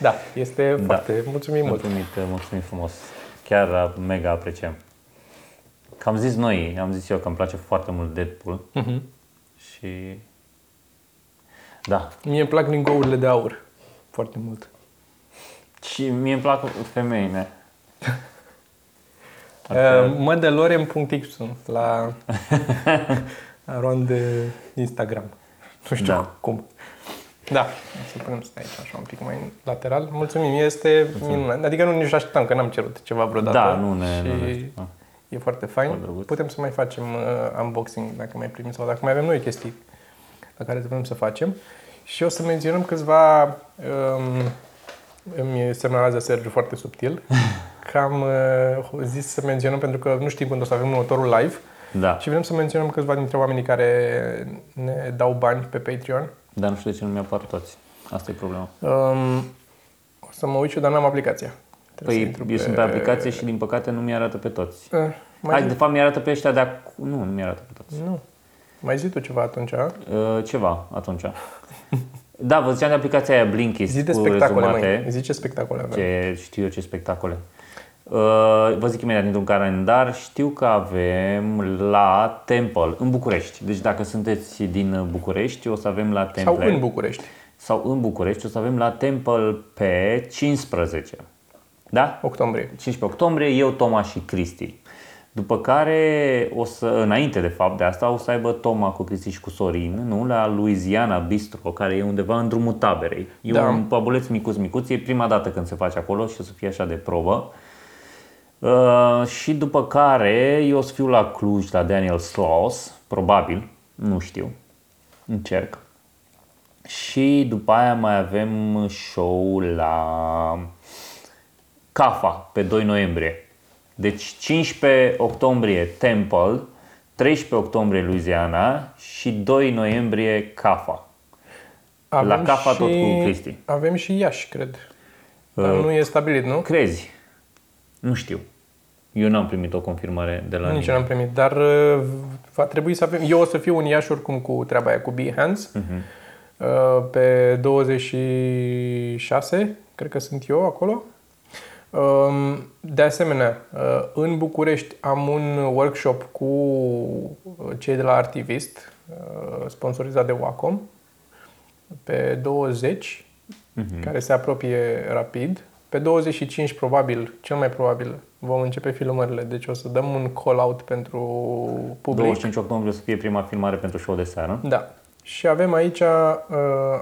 Speaker 1: Da, este foarte... Mulțumim mult.
Speaker 2: Mulțumit, mulțumim frumos. Chiar uh, mega apreciem. Că am zis noi, am zis eu că îmi place foarte mult Deadpool.
Speaker 1: Mhm.
Speaker 2: Și... Da.
Speaker 1: Mie îmi plac lingourile de aur. Foarte mult.
Speaker 2: Și mie îmi plac femeile. [laughs]
Speaker 1: Uh, Mădălorem.xu la [laughs] Aron de Instagram. Nu știu
Speaker 2: Da.
Speaker 1: cum. Da, să punem să stai aici așa un pic mai lateral. Mulțumim, este minunat. Adică nu nici așteptam, că n-am cerut ceva vreodată.
Speaker 2: Da, nu ne...
Speaker 1: Și
Speaker 2: Nu ne da.
Speaker 1: e foarte fain.
Speaker 2: Foarte drăguț.
Speaker 1: Putem să mai facem uh, unboxing dacă mai primim sau dacă mai avem noi chestii la care vrem să facem. Și o să menționăm câțiva um, îmi semnalează Sergiu foarte subtil [laughs] că am uh, zis să menționăm pentru că nu știm când o să avem următorul live
Speaker 2: da.
Speaker 1: și vrem să menționăm câțiva dintre oamenii care ne dau bani pe Patreon.
Speaker 2: Dar nu știu de ce nu mi-apar toți. Asta e problema.
Speaker 1: Um, o să mă uit și eu, dar n-am aplicația. Trebuie să
Speaker 2: Păi
Speaker 1: intru
Speaker 2: eu sunt pe aplicație și din păcate nu mi-arată pe toți.
Speaker 1: Uh, mai
Speaker 2: Hai,
Speaker 1: zi...
Speaker 2: de fapt mi-arată pe ăștia de acum. Nu, nu mi-arată pe toți.
Speaker 1: Nu. Mai zi tu ceva atunci. a?
Speaker 2: Uh, ceva atunci. [laughs] Da, vă ziceam de aplicația aia Blinkist
Speaker 1: Zi de
Speaker 2: cu
Speaker 1: spectacole,
Speaker 2: rezumate.
Speaker 1: măi. Zi ce spectacole avem.
Speaker 2: Ce știu eu ce spectacole. Uh, vă zic imediat dintr-un calendar. Știu că avem la Temple, în București. Deci dacă sunteți din București, o să avem la Temple.
Speaker 1: Sau în București.
Speaker 2: sau în București, o să avem la Temple pe 15. Da?
Speaker 1: Octombrie.
Speaker 2: 15 octombrie, eu, Toma și Cristi. După care, o să, înainte de fapt de asta, o să aibă Toma cu Cristi și cu Sorin, nu? La Louisiana Bistro, care e undeva în drumul taberei. E
Speaker 1: Da.
Speaker 2: un pabuleț micuț micuț, e prima dată când se face acolo și o să fie așa de probă. Uh, și după care eu o să fiu la Cluj, la Daniel Sloss, probabil, nu știu, încerc. Și după aia mai avem show la CAFA pe 2 noiembrie. Deci 15 octombrie Temple, 13 octombrie Louisiana și 2 noiembrie CAFA. La Cafa tot cu Cristi.
Speaker 1: Avem și Iași, cred. Dar nu e stabilit, nu?
Speaker 2: Crezi? Nu știu. Eu n-am primit o confirmare de la
Speaker 1: Nici
Speaker 2: nimeni.
Speaker 1: eu n-am primit, dar uh, va trebui să avem... Eu o să fiu în Iași oricum cu treaba aia cu Behance.
Speaker 2: Mhm.
Speaker 1: Uh, pe 26, cred că sunt eu acolo. Um, De asemenea, uh, în București am un workshop cu cei de la Artivist, uh, sponsorizat de Wacom, pe 20, care se apropie rapid. Pe 25, probabil, cel mai probabil, vom începe filmările, deci o să dăm un call-out pentru public.
Speaker 2: 25 octombrie o să fie prima filmare pentru show de seară.
Speaker 1: Da. Și avem aici, uh,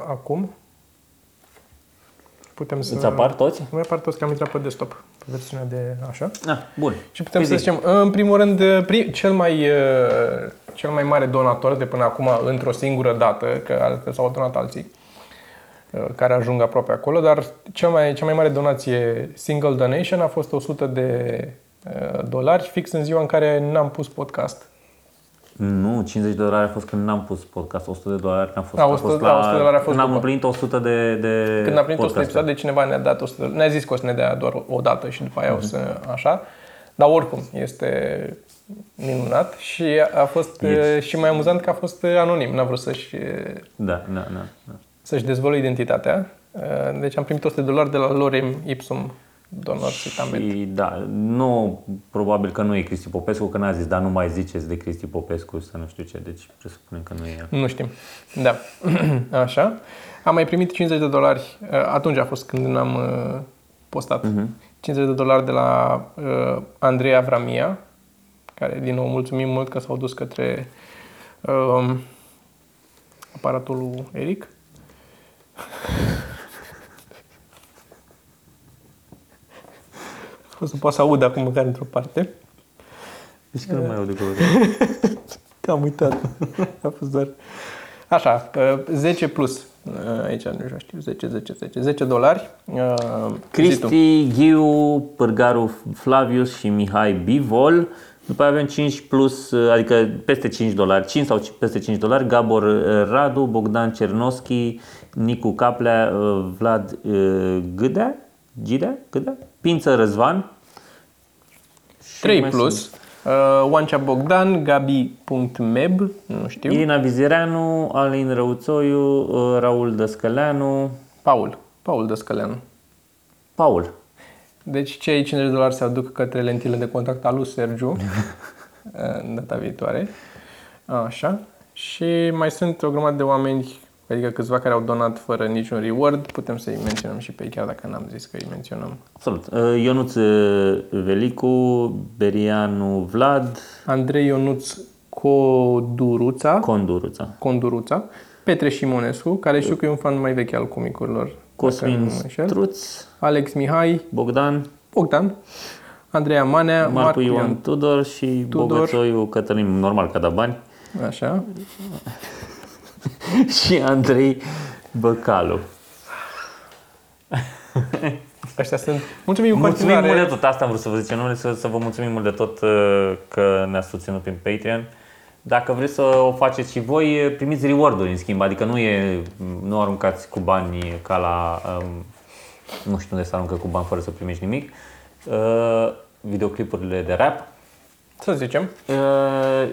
Speaker 1: acum, putem să...
Speaker 2: Îți apar toți?
Speaker 1: Nu mai apar toți că am intrat pe desktop, pe versiunea de așa.
Speaker 2: Ah, bun.
Speaker 1: Și putem
Speaker 2: Păi
Speaker 1: să
Speaker 2: zi.
Speaker 1: zicem, în primul rând, pri- cel mai, uh, cel mai mare donator de până acum într-o singură dată, că altfel s-au donat alții, uh, care ajung aproape acolo, dar cel mai, cea mai mare donație single donation a fost 100 de uh, dolari, fix în ziua în care n-am pus podcast.
Speaker 2: Nu, 50 de dolari a fost când n-am pus podcast, 100 de dolari n-a fost.
Speaker 1: A,
Speaker 2: a
Speaker 1: 100
Speaker 2: fost
Speaker 1: da, 100 de dolari a fost
Speaker 2: când am
Speaker 1: după.
Speaker 2: împlinit 100 de, de
Speaker 1: Când am primit 100
Speaker 2: podcasturi.
Speaker 1: episoade, cineva ne-a dat 100 de Ne-a zis că o să ne dea doar o dată și după aia o să așa. Dar oricum, este minunat și a fost
Speaker 2: Yes.
Speaker 1: și mai amuzant că a fost anonim. N-a vrut să-și,
Speaker 2: Da, da, da. da.
Speaker 1: să-și dezvăluie identitatea. Deci am primit 100 de dolari de la Lorem Ipsum Donor Citament.
Speaker 2: Și da, nu, probabil că nu e Cristi Popescu, că n-a zis, dar nu mai ziceți de Cristi Popescu să nu știu ce, deci presupunem că nu e el.
Speaker 1: Nu știm. Da. [clears throat] Așa. Am mai primit 50 de dolari. Atunci a fost când n-am uh, postat. 50 de dolari de la uh, Andreea Vramia, care, din nou, mulțumim mult că s-au dus către um, aparatul lui Eric. [laughs] O să poată să aud acum măcar într-o parte.
Speaker 2: Deci că nu mai aud de
Speaker 1: Că am uitat. A fost doar... Așa, uh, 10 plus. Uh, Aici nu știu, 10, 10, 10. 10 dolari. Uh, zi tu.
Speaker 2: Cristi, Ghiu, Pârgaru, Flavius și Mihai Bivol. După aia avem 5 plus, adică peste 5 dolari, 5 sau peste 5 dolari, Gabor uh, Radu, Bogdan Cernoschi, Nicu Caplea, uh, Vlad uh, Gâdea, Gidea, Gâdea, Pință Răzvan. Și
Speaker 1: 3
Speaker 2: mai
Speaker 1: plus. Uh, Oancea Bogdan, Gabi.meb, nu știu.
Speaker 2: Irina Vizereanu, Alin Răuțoiu, uh, Raul Dăscăleanu,
Speaker 1: Paul. Paul Dăscăleanu.
Speaker 2: Paul.
Speaker 1: Deci cei 50 de dolari se aduc către lentile de contact al lui Sergiu [laughs] în data viitoare. Așa. Și mai sunt o grămadă de oameni, adică câțiva care au donat fără niciun reward. Putem să-i menționăm și pe ei, chiar dacă n-am zis că îi menționăm.
Speaker 2: Absolut. Uh, Ionuț uh, Velicu, Berianu Vlad,
Speaker 1: Andrei Ionuț Coduruța,
Speaker 2: Conduruța,
Speaker 1: Conduruța, Petre Șimonescu, care știu că e un fan mai vechi al comicurilor. dacă nu
Speaker 2: Cosmin
Speaker 1: mă înșel.
Speaker 2: Struț,
Speaker 1: Alex Mihai,
Speaker 2: Bogdan,
Speaker 1: Bogdan, Andreea Manea,
Speaker 2: Marcu
Speaker 1: Marcu
Speaker 2: Ion Tudor și
Speaker 1: Tudor.
Speaker 2: Bogățoiu Cătălin, normal că a dat bani,
Speaker 1: Așa. [laughs]
Speaker 2: și Andrei Băcalu.
Speaker 1: Ăștia sunt. Mulțumim în
Speaker 2: Mulțumim
Speaker 1: continuare.
Speaker 2: mult de tot, asta am vrut să vă zic, nu să, să vă mulțumim mult de tot uh, că ne-ați susținut prin Patreon. Dacă vreți să o faceți și voi, primiți reward-uri în schimb, adică nu, e, nu aruncați cu bani ca la, um, nu știu unde să aruncă cu bani fără să primești nimic, uh, videoclipurile de rap.
Speaker 1: Să zicem.
Speaker 2: Uh,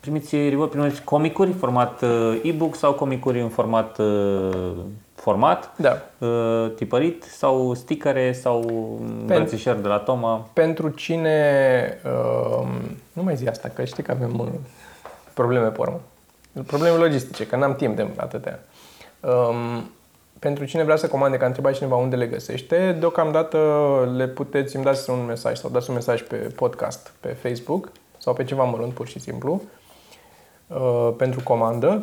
Speaker 2: primiți reward, primiți comicuri în format uh, e-book sau comicuri în format uh, format,
Speaker 1: Da.
Speaker 2: uh, tipărit sau stickere sau îmbrățișări de la Toma.
Speaker 1: Pentru cine. Uh, nu mai zi asta, că știi că avem uh, probleme pe urmă. Probleme logistice, că n-am timp de atâtea. Um, pentru cine vrea să comande, că a întrebat cineva unde le găsește, deocamdată le puteți îmi dați un mesaj sau dați un mesaj pe podcast, pe Facebook sau pe ceva mărunt, pur și simplu, uh, pentru comandă.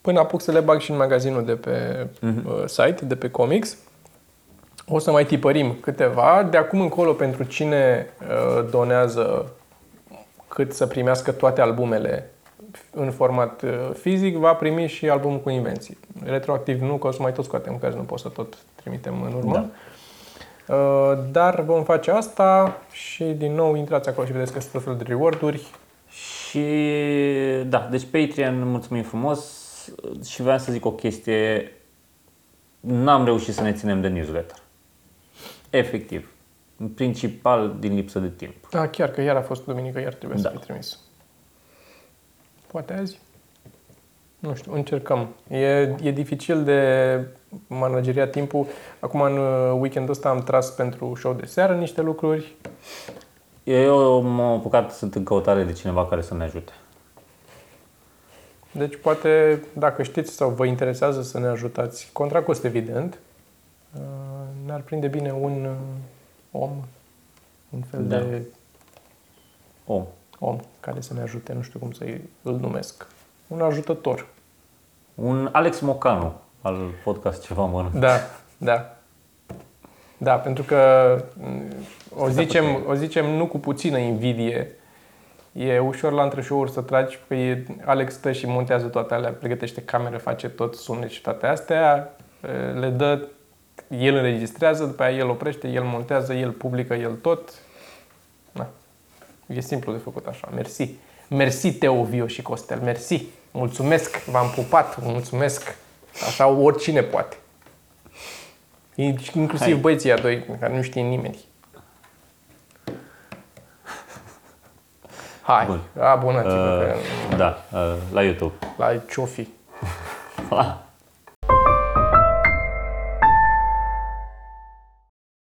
Speaker 1: Până apuc să le bag și în magazinul de pe uh, site, de pe comics. O să mai tipărim câteva. De acum încolo, pentru cine uh, donează cât să primească toate albumele în format uh, fizic, va primi și albumul cu invenții. Retroactiv nu, că o să mai tot scoatem, că nu pot să tot trimitem în urmă. Da. Uh, dar vom face asta și din nou intrați acolo și vedeți că sunt tot felul de reward-uri.
Speaker 2: Și da, deci Patreon, mulțumim frumos și vreau să zic o chestie, n-am reușit să ne ținem de newsletter. Efectiv. În principal din lipsă de timp.
Speaker 1: Da, chiar că iar a fost duminică, iar trebuie
Speaker 2: Da.
Speaker 1: să fi trimis. Poate azi? Nu știu, încercăm. E, e dificil de manageriat timpul. Acum în uh, weekendul ăsta am tras pentru show de seară niște lucruri.
Speaker 2: Eu m-am apucat, sunt în căutare de cineva care să ne ajute.
Speaker 1: Deci poate, dacă știți sau vă interesează să ne ajutați, contra cost evident, uh, ne-ar prinde bine un uh, om, un fel
Speaker 2: Da.
Speaker 1: de
Speaker 2: Om.
Speaker 1: om care să ne ajute, nu știu cum să îl numesc. Un ajutător.
Speaker 2: Un Alex Mocanu al podcast Ceva Mănânc.
Speaker 1: Da, da. Da, pentru că m, o zicem, o zicem nu cu puțină invidie. E ușor la între show-uri să tragi, că e, Alex stă și montează toate alea, pregătește cameră, face tot sunet și toate astea, e, le dă, el înregistrează, după aia el oprește, el montează, el publică, el tot. Da. E simplu de făcut așa. Mersi. Mersi, Teo, Vio și Costel. Mersi. Mulțumesc. V-am pupat. Mulțumesc. Așa oricine poate. Inclusiv
Speaker 2: Hai.
Speaker 1: băieții a doi, care nu știe nimeni. Hai,
Speaker 2: Bun.
Speaker 1: abunați-vă
Speaker 2: Uh, da, uh, la YouTube.
Speaker 1: că la Ciofi. [laughs]
Speaker 2: La